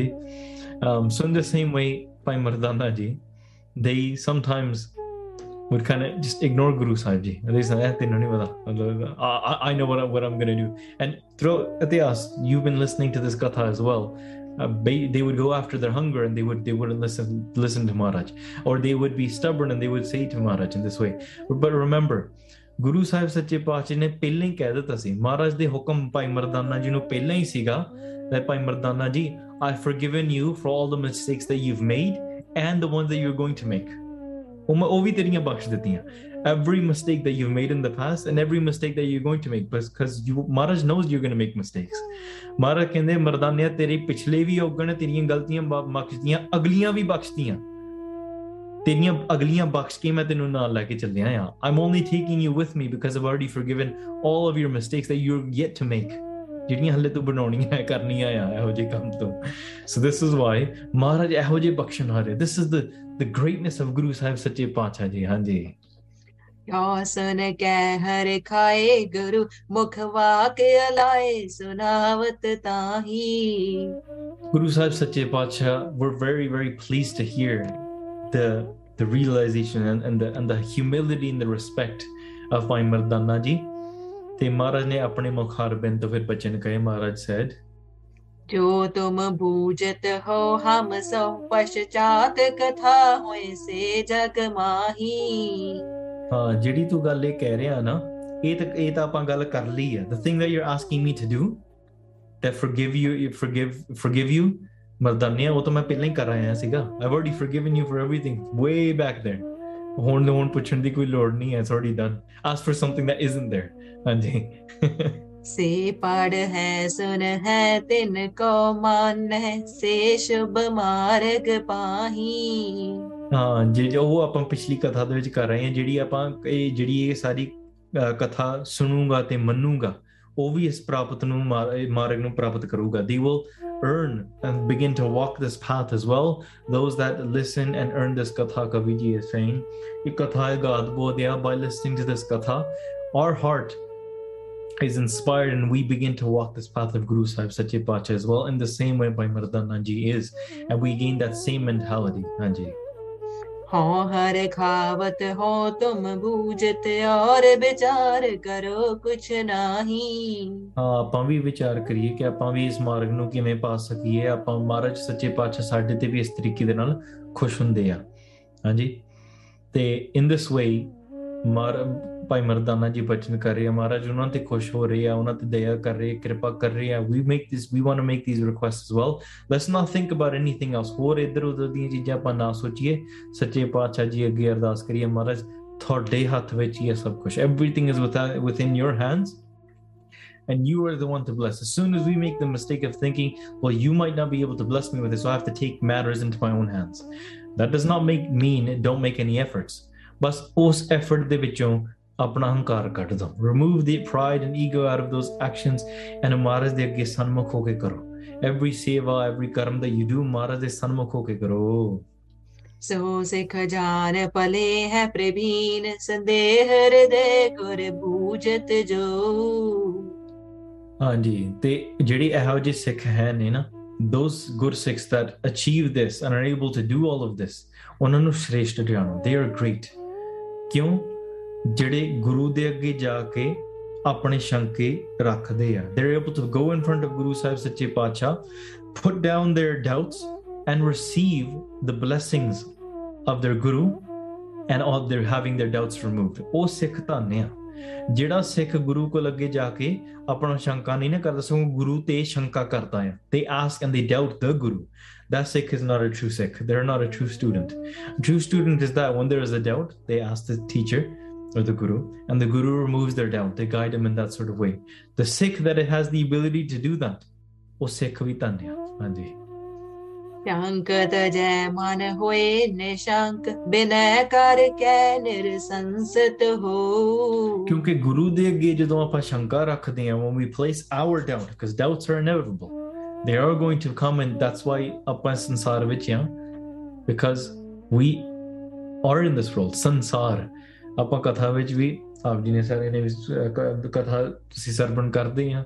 Speaker 1: Um, so in the same way, Bhai Mardana Ji, they sometimes would kind of just ignore Guru Sahib Ji. Eh, I, I know what, I, what I'm going to do. And throughout, Atiyas, you've been listening to this katha as well. Uh, they, they would go after their hunger and they would they wouldn't listen listen to Maharaj, or they would be stubborn and they would say to Maharaj in this way. But remember, ਗੁਰੂ ਸਾਹਿਬ ਸੱਚੇ ਪਾਤਸ਼ਾਹ ਨੇ ਪਹਿਲਾਂ ਹੀ ਕਹਿ ਦਿੱਤਾ ਸੀ ਮਹਾਰਾਜ ਦੇ ਹੁਕਮ ਭਾਈ ਮਰਦਾਨਾ ਜੀ ਨੂੰ ਪਹਿਲਾਂ ਹੀ ਸੀਗਾ that Bhai Mardana ji I've forgiven you for all the mistakes that you've made and the ones that you're going to make ਉਹ ਮੈਂ- ਉਹ ਵੀ ਤੇਰੀਆਂ ਬਖਸ਼ ਦਿੱਤੀਆਂ every mistake that you've made in the past and every mistake that you're going to make because you Maharaj knows you're going to make mistakes ਮਹਾਰਾਜ ਕਹਿੰਦੇ ਮਰਦਾਨਿਆ ਤੇਰੇ ਪਿਛਲੇ ਵੀ ਔਗਣ ਤੇਰੀਆਂ ਗਲਤੀਆਂ ਬ- ਬਖਸ਼ਦੀਆਂ ਅਗਲੀਆਂ ਵੀ ਬਖਸ਼ਦੀਆਂ ਤੇਰੀਆਂ ਅਗਲੀਆਂ ਬਖਸ਼ ਕੇ ਮੈਂ ਤੈਨੂੰ ਨਾਲ ਲੈ ਕੇ ਚੱਲਿਆ ਆ I'm only taking you with me because I've already forgiven all of your mistakes that you're yet to make ਜਿਹੜੀਆਂ ਹਲੇ ਤੂੰ ਬਣਾਉਣੀਆਂ ਹੈ ਕਰਨੀਆਂ ਆ ਇਹੋ ਜਿਹੇ ਕੰਮ ਤੋਂ so this is why ਮਹਾਰਾਜ ਇਹੋ ਜਿਹੇ ਬਖਸ਼ਣ ਹਾਰੇ this is the the greatness of Guru Sahib ਸੱਚੇ ਪਾਤਸ਼ਾਹ ਜੀ ਹਾਂਜੀ
Speaker 2: ਕਿਉ ਸੁਨ ਕੈ ਹਰ ਖਾਏ ਗੁਰੂ ਮੁਖ ਵਾਕ ਅਲਾਏ ਸੁਨਾਵਤ ਤਾਹੀ
Speaker 1: Guru Sahib Sache Pacha, we're very, very pleased to hear the the realization and, and the and the humility and the respect of Bhai Mardana ji. ਤੇ ਮਹਾਰਾਜ ਨੇ ਆਪਣੇ ਮੁਖਾਰ ਬਿੰਦ ਤੋਂ ਫਿਰ ਬਚਨ ਕਹੇ ਮਹਾਰਾਜ said
Speaker 2: जो तुम बूझत हो हम सो पश्चात कथा होए से जग माही
Speaker 1: ਹਾਂ ਜਿਹੜੀ ਤੂੰ ਗੱਲ ਇਹ ਕਹਿ ਰਿਹਾ ਨਾ ਇਹ ਤਾਂ ਇਹ ਤਾਂ ਆਪਾਂ ਗੱਲ ਕਰ ਲਈ ਹੈ the thing that you're asking me to do that forgive you you forgive forgive you ਮਰਦਾਨਿਆ ਉਹ ਤਾਂ ਮੈਂ ਪਹਿਲਾਂ ਹੀ ਕਰ ਆਇਆ ਸੀਗਾ I've already forgiven you for everything way back there ਹੁਣ ਹੁਣ ਪੁੱਛਣ ਦੀ ਕੋਈ ਲੋੜ ਨਹੀਂ ਹੈ it's already done ask for something that isn't there ਹਾਂਜੀ
Speaker 2: से पढ़ है सुन है तिन को मान है से शुभ मार्ग पाही
Speaker 1: ਹਾਂ ਜੇ ਜੋ ਉਹ ਆਪਾਂ ਪਿਛਲੀ ਕਥਾ ਦੇ ਵਿੱਚ ਕਰ ਰਹੇ ਹਾਂ ਜਿਹੜੀ ਆਪਾਂ ਇਹ ਜਿਹੜੀ ਇਹ ਸਾਰੀ ਅਹ, ਕਥਾ ਸੁਣੂਗਾ ਤੇ ਮੰਨੂਗਾ ਉਹ ਵੀ ਇਸ ਪ੍ਰਾਪਤ ਨੂੰ ਮਾਰ- ਇਹ ਮਾਰਗ ਨੂੰ ਪ੍ਰਾਪਤ ਕਰੂਗਾ they will earn and begin to walk this path as well those that listen and earn this katha kaviji is saying ਇਹ ਕਥਾ ਹੈ ਗਾਦ ਬੋਧਿਆ by listening to this katha our heart is inspired and we begin to walk this path of Guru Sahib Sache Pacha as well in the same way bhai mardana ji is and we gain that same mentality Hanji.
Speaker 2: हर खावत हो तुम बूझते और ਵਿਚਾਰ ਕਰੋ ਕੁਛ ਨਹੀਂ
Speaker 1: ਹਾਂ ਆਪਾਂ ਵੀ ਵਿਚਾਰ ਕਰੀਏ ਕਿ ਆਪਾਂ ਵੀ ਇਸ ਮਾਰਗ ਨੂੰ ਕਿਵੇਂ ਪਾ ਸਕੀਏ ਆਪਾਂ ਮਹਾਰਾਜ ਸੱਚੇ ਪਾਤਸ਼ਾਹ ਸਾਡੇ ਤੇ ਵੀ ਇਸ ਤਰੀਕੇ ਦੇ ਨਾਲ ਖੁਸ਼ ਹੁੰਦੇ ਆ ਹਾਂਜੀ ਤੇ ਇਨ ਦਿਸ ਵੇ ਮਾਰ ਭਾਈ ਮਰਦਾਨਾ ਜੀ ਬਚਨ ਕਰ ਰਹੇ ਆ ਮਹਾਰਾਜ ਉਹਨਾਂ ਤੇ ਖੁਸ਼ ਹੋ ਰਹੇ ਆ ਉਹਨਾਂ ਤੇ ਦਇਆ ਕਰ ਰਹੇ ਕਿਰਪਾ ਕਰ ਰਹੇ ਆ we make this we want to make these requests as well let's not think about anything else ਹੋਰ ਇਧਰ ਉਧਰ ਦੀਆਂ ਚੀਜ਼ਾਂ ਆਪਾਂ ਨਾ ਸੋਚੀਏ ਸੱਚੇ ਪਾਤਸ਼ਾਹ ਜੀ ਅੱਗੇ ਅਰਦਾਸ ਕਰੀਏ ਮਹਾਰਾਜ ਤੁਹਾਡੇ ਹੱਥ ਵਿੱਚ ਹੀ ਹੈ ਸਭ ਕੁਝ everything is within within your hands and you are the one to bless. As soon as we make the mistake of thinking, well, you might not be able to bless me with this, so I have to take matters into my own hands. That does not make mean don't make any efforts. ਬਸ ਉਸ effort ਦੇ ਵਿੱਚੋਂ ਆਪਣਾ ਹੰਕਾਰ ਕੱਢ ਦੋ। Remove the pride and ego out of those actions and Maharaj ਦੇ ਅੱਗੇ ਸਨਮੁਖ ਹੋ ਕੇ ਕਰੋ। Every seva every karam that you do Maharaj ਦੇ ਸਨਮੁਖ ਹੋ ਕੇ ਕਰੋ।
Speaker 2: ਸੋ ਸਿਖ ਜਾਨ ਪਲੇ ਹੈ ਪ੍ਰਵੀਨ ਸੰਦੇਹ ਹਿਰਦੇ ਗੁਰ ਬੂਜਤ ਜੋ।
Speaker 1: ਹਾਂਜੀ ਤੇ ਜਿਹੜੀ ਇਹੋ ਜਿਹੇ ਸਿੱਖ ਹੈ ਨੇ ਨਾ those good sikhs that achieve this and are able to do all of this ਉਹਨਾਂ ਨੂੰ ਸ਼੍ਰੇਸ਼ਟ ਜਾਣੋ। They are great ਕਿਉਂ? ਜਿਹੜੇ ਗੁਰੂ ਦੇ ਅੱਗੇ ਜਾ ਕੇ ਆਪਣੇ ਸ਼ੰਕੇ ਰੱਖਦੇ ਆ they are able to go in front of Guru Sahib ਸੱਚੇ ਪਾਤਸ਼ਾਹ put down their doubts and receive the blessings of their Guru and of their having their doubts removed ਉਹ ਸਿੱਖ ਧੰਨੇ ਆ ਜਿਹੜਾ ਸਿੱਖ ਗੁਰੂ ਕੋਲ ਅੱਗੇ ਜਾ ਕੇ ਆਪਣਾ ਸ਼ੰਕਾ ਨਹੀਂ ਨਾ ਕਰਦਾ ਸਗੋਂ ਗੁਰੂ ਤੇ ਸ਼ੰਕਾ ਕਰਦਾ ਆ they ask and they doubt the Guru that Sikh is not a true Sikh. They're not a true student. A true student is that when there is a doubt, they ask the teacher, or the guru, and the guru removes their doubt. They guide them in that sort of way. The Sikh that it has the ability to do that, O ਸਿੱਖ ਵੀ ਧੰਨ ਆ ਹਾਂਜੀ
Speaker 2: ਸ਼ੰਕ ਤੇ ਜੈ ਮਨ ਹੋਏ ਨਿਸ਼ੰਕ ਬਿਨੈ ਕਰ ਕੈ ਨਿਰਸੰਸਤ ਹੋ
Speaker 1: ਕਿਉਂਕਿ ਗੁਰੂ ਦੇ when we place our doubt because doubts are inevitable they are going to come and that's why ਆਪਾਂ ਸੰਸਾਰ ਵਿੱਚ because we are in this world sansar ਆਪਾਂ ਕਥਾ ਵਿੱਚ ਵੀ ਆਪ ਜੀ ਨੇ ਸਾਰੇ ਨੇ ਵੀ ਸ- ਕ- ਕਥਾ ਤੁਸੀਂ ਸਰਵਣ ਕਰਦੇ ਆ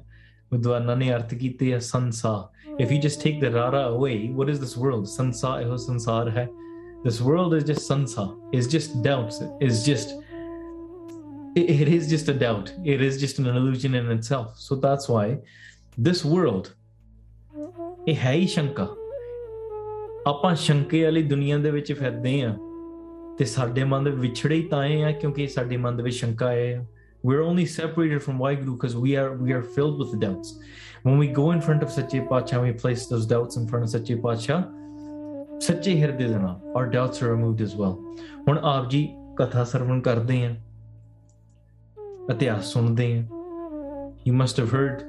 Speaker 1: ਵਿਦਵਾਨਾਂ ਨੇ ਅਰਥ ਕੀਤੇ ਆ ਸੰਸਾ if you just take the rara away what is this world sansa ਇਹੋ ਸੰਸਾਰ ਹੈ this world is just sansa is just doubts is just it, it is just a doubt it is just an illusion in itself so that's why this world ਇਹ ਹੈ ਹੀ ਸ਼ੰਕਾ ਆਪਾਂ ਸ਼ੰਕੇ ਵਾਲੀ ਦੁਨੀਆ ਦੇ ਵਿੱਚ ਫਿਰਦੇ ਆ ਤੇ ਸਾਡੇ ਮਨ ਦੇ ਵਿਛੜੇ ਹੀ ਤਾਂ ਆਏ ਆ ਕਿਉਂਕਿ ਸਾਡੇ ਮਨ ਦੇ ਵਿੱਚ ਸ਼ੰਕਾ ਆਏ ਆ we're only separated from Waheguru because we are we are filled with doubts when we go in front of Sache Pacha we place those doubts in front of Sache Pacha ਸੱਚੇ ਹਿਰਦੇ ਦੇ ਨਾਲ our doubts are removed as well ਹੁਣ ਆਪ ਜੀ ਕਥਾ ਸਰਵਣ ਕਰਦੇ ਆ ਇਤਿਹਾਸ ਸੁਣਦੇ ਆ you must have heard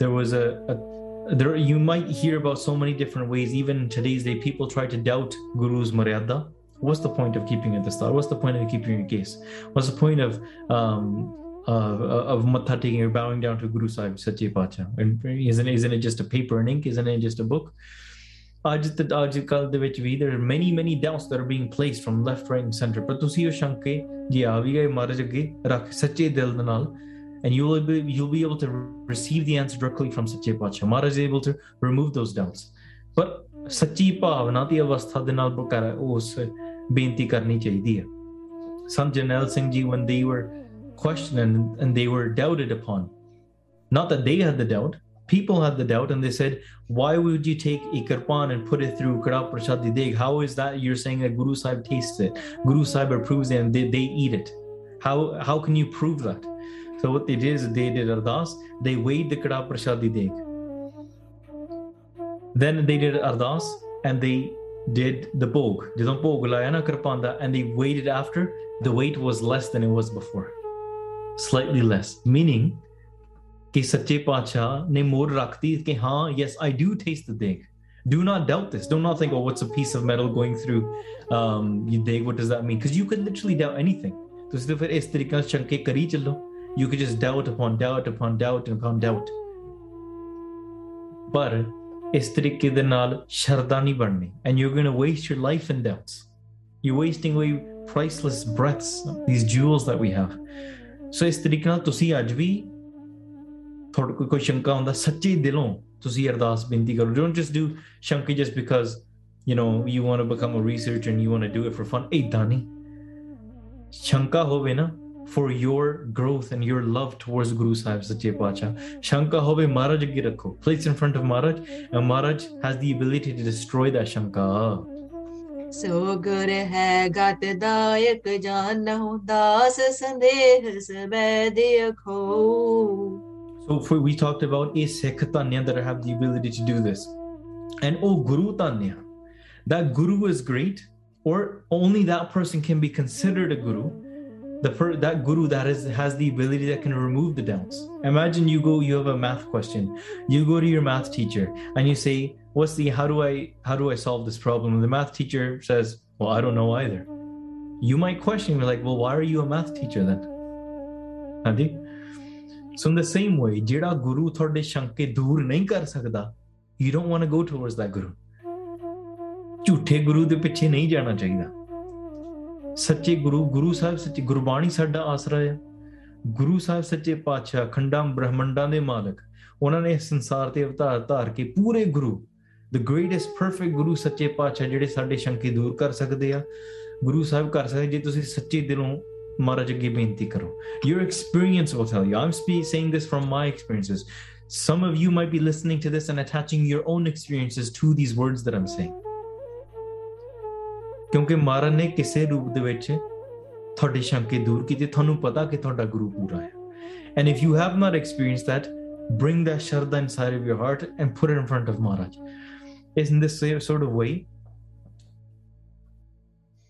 Speaker 1: there was a, a there you might hear about so many different ways even in today's day people try to doubt guru's maryada what's the point of keeping it the star what's the point of keeping your case what's the point of um uh, of matha taking or bowing down to guru sahib sache pacha and isn't, isn't it just a paper and ink isn't it just a book ਅੱਜ ਤੇ ਅੱਜ ਕੱਲ ਦੇ ਵਿੱਚ ਵੀ there are many many doubts that are being placed from left right and center ਪਰ ਤੁਸੀਂ ਉਹ ਸ਼ੰਕੇ ਜੇ ਆ ਵੀ ਗਏ ਮਹਾਰਾਜ ਅੱਗੇ ਰੱਖ ਸੱਚੇ ਦਿਲ ਦੇ ਨਾਲ and you will be you'll be able to receive the answer directly from ਸੱਚੇ ਪਾਤਸ਼ਾਹ ਮਹਾਰਾਜ is able to remove those doubts ਪਰ ਸੱਚੀ ਭਾਵਨਾ ਦੀ ਅਵਸਥਾ ਦੇ ਨਾਲ ਬਕਰ ਉਸ ਬੇਨਤੀ ਕਰਨੀ ਚਾਹੀਦੀ ਹੈ Sant Jarnail Singh ji when they were questioned and, and they were doubted upon not that they had the doubt people had the doubt and they said why would you take a kirpan and put it through Kara Prashadi Deg? How is that you're saying that Guru Sahib tastes it? Guru Sahib approves it and they, they eat it. How how can you prove that? So what they did is they did Ardas, they weighed the Kara Prashadi Deg. Then they did Ardas and they did the bog, did een bog, Layana and they waited after, the weight was less than it was before. Slightly less. Meaning, yes I do taste the dig. Do not doubt this. Do not think, oh, what's a piece of metal going through um, you dig? What does that mean? Because you could literally doubt anything. You could just doubt upon doubt upon doubt upon doubt. but. ਇਸ ਤਰੀਕੇ ਦੇ ਨਾਲ ਸ਼ਰਧਾ ਨਹੀਂ ਬਣਨੀ and you're going to waste your life in doubts you're wasting away priceless breaths these jewels that we have so ਇਸ ਤਰੀਕੇ ਨਾਲ ਤੁਸੀਂ ਅੱਜ ਵੀ ਤੁਹਾਡੇ ਕੋਈ ਕੋਈ ਸ਼ੰਕਾ ਹੁੰਦਾ ਸੱਚੇ ਦਿਲੋਂ ਤੁਸੀਂ ਅਰਦਾਸ ਬੇਨਤੀ ਕਰੋ don't just do ਸ਼ੰਕੀ just because you know you want to become a researcher and you want to do it for fun ਇਦਾਂ ਨਹੀਂ ਸ਼ੰਕਾ ਹੋਵੇ ਨਾ for your growth and your love towards Guru Sahib Sache Pacha. Shanka hobe Maharaj ਅੱਗੇ ਰੱਖੋ. Place in front of Maharaj and Maharaj has the ability to destroy that Shanka.
Speaker 2: ਸੋ ਗੁਰ ਹੈ ਗਤ ਦਾਇਕ ਜਾਨਹੁ ਦਾਸ ਸੰਦੇਹ ਸਬੈ ਦੇਖੋ
Speaker 1: So for, we talked about a Sikh Tanya that have the ability to do this. And oh Guru Tanya, that Guru is great, or only that person can be considered a Guru. The per, that Guru that is has the ability that can remove the doubts. Imagine you go, you have a math question. You go to your math teacher and you say, What's the how do I how do I solve this problem? And the math teacher says, Well, I don't know either. You might question, you're like, Well, why are you a math teacher then? Handy? So in the same way, ਜਿਹੜਾ ਗੁਰੂ ਤੁਹਾਡੇ ਸ਼ੰਕੇ ਦੂਰ ਨਹੀਂ ਕਰ ਸਕਦਾ you don't want to go towards that guru. ਝੂਠੇ ਗੁਰੂ ਦੇ ਪਿੱਛੇ ਨਹੀਂ ਜਾਣਾ ਚਾਹੀਦਾ ਸੱਚੇ ਗੁਰੂ ਗੁਰੂ ਸਾਹਿਬ ਸੱਚੀ ਗੁਰਬਾਣੀ ਸਾਡਾ ਆਸਰਾ ਹੈ ਗੁਰੂ ਸਾਹਿਬ ਸੱਚੇ ਪਾਤਸ਼ਾਹ ਖੰਡਾਂ ਬ੍ਰਹਮੰਡਾਂ ਦੇ ਮਾਲਕ ਉਹਨਾਂ ਨੇ ਸੰਸਾਰ ਤੇ ਅਵਤਾਰ ਧਾਰ ਕੇ ਪੂਰੇ ਗੁਰੂ ਦ ਗ੍ਰੇਟੈਸਟ ਪਰਫੈਕਟ ਗੁਰੂ ਸੱਚੇ ਪਾਤਸ਼ਾਹ ਜਿਹੜੇ ਸਾਡੇ ਸ਼ੰਕੇ ਦੂਰ ਕਰ ਸਕਦੇ ਆ ਗੁਰੂ ਸਾਹਿਬ ਕਰ ਸਕਦੇ ਜੇ ਤੁਸੀਂ ਸੱਚੇ ਦਿਲੋਂ ਮਹਾਰਾਜ ਅੱਗੇ ਬੇਨਤੀ ਕਰੋ your experience will tell you I'm speak saying this from my experiences some of you might be listening to this and attaching your own experiences to these words that I'm saying. ਕਿਉਂਕਿ ਮਾਰਨ ਨੇ ਕਿਸੇ ਰੂਪ ਦੇ ਵਿੱਚ ਤੁਹਾਡੀ ਸ਼ੰਕੇ ਦੂਰ ਕੀਤੀ ਤੁਹਾਨੂੰ ਪਤਾ ਕਿ ਤੁਹਾਡਾ ਗੁਰੂ ਪੂਰਾ ਹੈ and if you have not experienced that bring that sharda inside of your heart and put it in front of Maharaj. It's in this sort of way,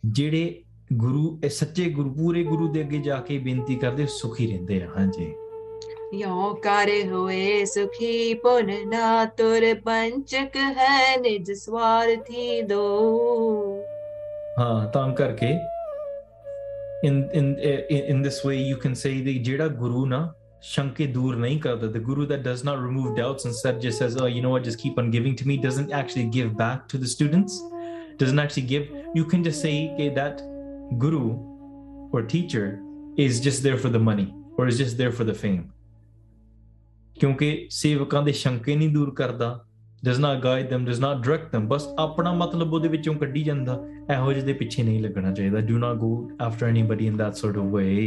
Speaker 1: ਜਿਹੜੇ ਗੁਰੂ ਇਹ ਸੱਚੇ ਗੁਰੂ ਪੂਰੇ ਗੁਰੂ ਦੇ ਅੱਗੇ ਜਾ ਕੇ ਬੇਨਤੀ ਕਰਦੇ ਸੁਖੀ ਰਹਿੰਦੇ ਆ ਹਾਂਜੀ
Speaker 2: ਯੋ ਕਰੇ ਹੋਏ ਸੁਖੀ ਪੁਨ ਨਾ ਤੁਰ ਪੰਚਕ ਹੈ ਨਿਜ ਸਵਾਰਥੀ ਦੋ
Speaker 1: ਹਾਂ ਤਾਂ ਕਰਕੇ in in in, in this way you can say the ਜਿਹੜਾ ਗੁਰੂ ਨਾ ਸ਼ੰਕੇ ਦੂਰ ਨਹੀਂ ਕਰਦਾ the guru that does not remove doubts instead just says oh you know what just keep on giving to me doesn't actually give back to the students doesn't actually give you can just say okay that guru or teacher is just there for the money or is just there for the fame ਕਿਉਂਕਿ ਸੇਵਕਾਂ ਦੇ ਸ਼ੰਕੇ ਨਹੀਂ ਦੂਰ ਕਰਦਾ does not guide them does not direct them ਬਸ ਆਪਣਾ ਮਤਲਬ ਉਹਦੇ ਵਿੱਚੋਂ ਕੱਢੀ ਜਾਂਦਾ ਇਹੋ ਜਿਹੇ ਦੇ ਪਿੱਛੇ ਨਹੀਂ ਲੱਗਣਾ ਚਾਹੀਦਾ do not go after anybody in that sort of way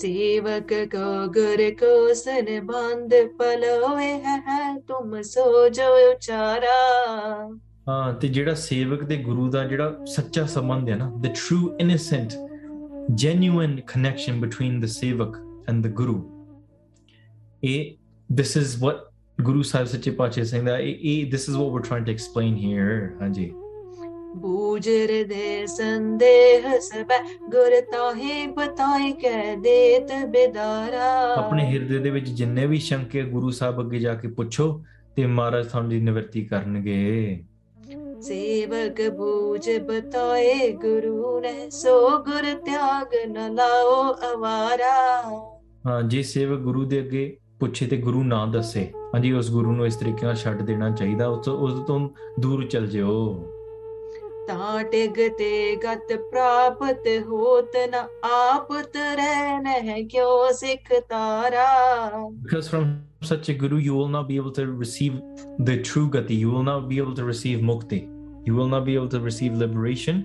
Speaker 2: सेवक को गुर को सन बंद पलोए है तुम सो जो उचारा
Speaker 1: ਹਾਂ ਤੇ ਜਿਹੜਾ ਸੇਵਕ ਤੇ ਗੁਰੂ ਦਾ ਜਿਹੜਾ ਸੱਚਾ ਸੰਬੰਧ ਹੈ ਨਾ the true innocent genuine connection between the sevak and the guru ਇਹ this is what Guru Sahib Sache Pache saying that e, e, this is what we're trying to explain here. Hanji.
Speaker 2: ਬੂਜਰ ਦੇ ਸੰਦੇਹ ਸਭ ਗੁਰ ਤੋਹੀ ਬਤੋਈ ਕਹਿ ਦੇਤ ਬੇਦਾਰਾ
Speaker 1: ਆਪਣੇ ਹਿਰਦੇ ਦੇ ਵਿੱਚ ਜਿੰਨੇ ਵੀ ਸ਼ੰਕੇ ਗੁਰੂ ਸਾਹਿਬ ਅੱਗੇ ਜਾ ਕੇ ਪੁੱਛੋ ਤੇ ਮਹਾਰਾਜ ਤੁਹਾਨੂੰ ਦੀ ਨਿਵਰਤੀ ਕਰਨਗੇ
Speaker 2: ਸੇਵਕ ਬੂਝ ਬਤੋਏ ਗੁਰੂ ਨੇ ਸੋ ਗੁਰ ਤਿਆਗ ਨ ਲਾਓ ਅਵਾਰਾ
Speaker 1: ਹਾਂ ਜੀ ਸੇਵਕ ਗੁਰੂ ਦੇ ਅੱਗੇ ਪੁੱਛੇ ਤੇ ਗੁਰੂ ਨਾ ਦੱਸੇ ਹਾਂਜੀ ਉਸ ਗੁਰੂ ਨੂੰ ਇਸ ਤਰੀਕੇ ਨਾਲ ਛੱਡ ਦੇਣਾ ਚਾਹੀਦਾ ਉਸ ਉਸ ਤੋਂ ਦੂਰ ਚਲ ਜਿਓ
Speaker 2: ਤਾਂ ਟਿਗਤੇ ਗਤ ਪ੍ਰਾਪਤ ਹੋਤ ਨ ਆਪਤ ਰਹਿ ਨਹਿ ਕਿਉ ਸਿਖ ਤਾਰਾ
Speaker 1: because from such a guru you will not be able to receive the true gati you will not be able to receive mukti you will not be able to receive liberation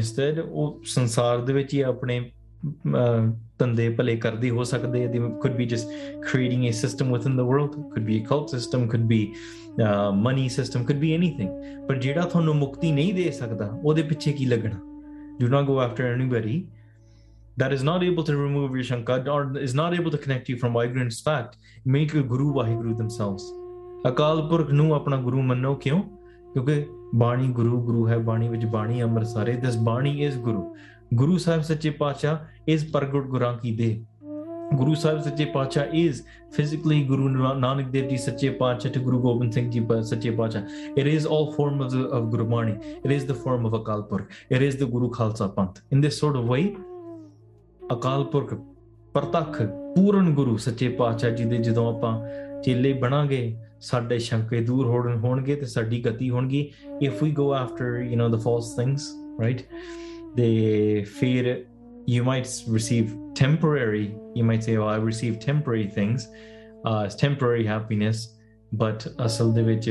Speaker 1: instead ਉਹ ਸੰਸਾਰ ਦੇ ਵਿੱਚ ਹੀ ਆਪਣੇ ਧੰਦੇ ਭਲੇ ਕਰਦੇ ਹੋ ਸਕਦੇ ਆ they could be just creating a system within the world could be a cult system could be uh, money system could be anything ਪਰ ਜਿਹੜਾ ਤੁਹਾਨੂੰ ਮੁਕਤੀ ਨਹੀਂ ਦੇ ਸਕਦਾ ਉਹਦੇ ਪਿੱਛੇ ਕੀ ਲੱਗਣਾ do not go after anybody that is not able to remove your shanka or is not able to connect you from ignorance fact make a guru wahiguru themselves Akal Purakh ਨੂੰ ਆਪਣਾ ਗੁਰੂ ਮੰਨੋ ਕਿਉਂ ਕਿਉਂਕਿ ਬਾਣੀ ਗੁਰੂ ਗੁਰੂ ਹੈ ਬਾਣੀ ਵਿੱਚ ਬਾਣੀ ਅੰਮ੍ਰਿਤ ਸਾਰੇ ਦਿਸ ਬਾਣੀ is ਗੁਰੂ ਗੁਰੂ ਸਾਹਿਬ ਸੱਚੇ ਪਾਤਸ਼ਾਹ is ਪ੍ਰਗਟ ਗੁਰਾਂ ਕੀ ਦੇ ਗੁਰੂ ਸਾਹਿਬ ਸੱਚੇ ਪਾਤਸ਼ਾਹ is physically Guru Nanak Dev Ji Sache Pacha to Guru Gobind Singh Ji Sache Pacha. It is all form of, the, of Guru Bani. It is the form of Akal Purkh. It is the Guru Khalsa Panth. In this sort of way, Akal Purakh ਪ੍ਰਤੱਖ ਪੂਰਨ ਗੁਰੂ ਸੱਚੇ ਪਾਤਸ਼ਾਹ ਜੀ ਦੇ ਜਦੋਂ ਆਪਾਂ ਚੇਲੇ ਬਣਾਂਗੇ ਸਾਡੇ ਸ਼ੰਕੇ ਦੂਰ ਹੋਣ ਹੋਣਗੇ ਤੇ ਸਾਡੀ ਗਤੀ ਹੋਣਗੀ if we go after you know the false things right they fear you might receive temporary you might say oh i received temporary things uh it's temporary happiness but ਅਸਲ ਦੇ ਵਿੱਚ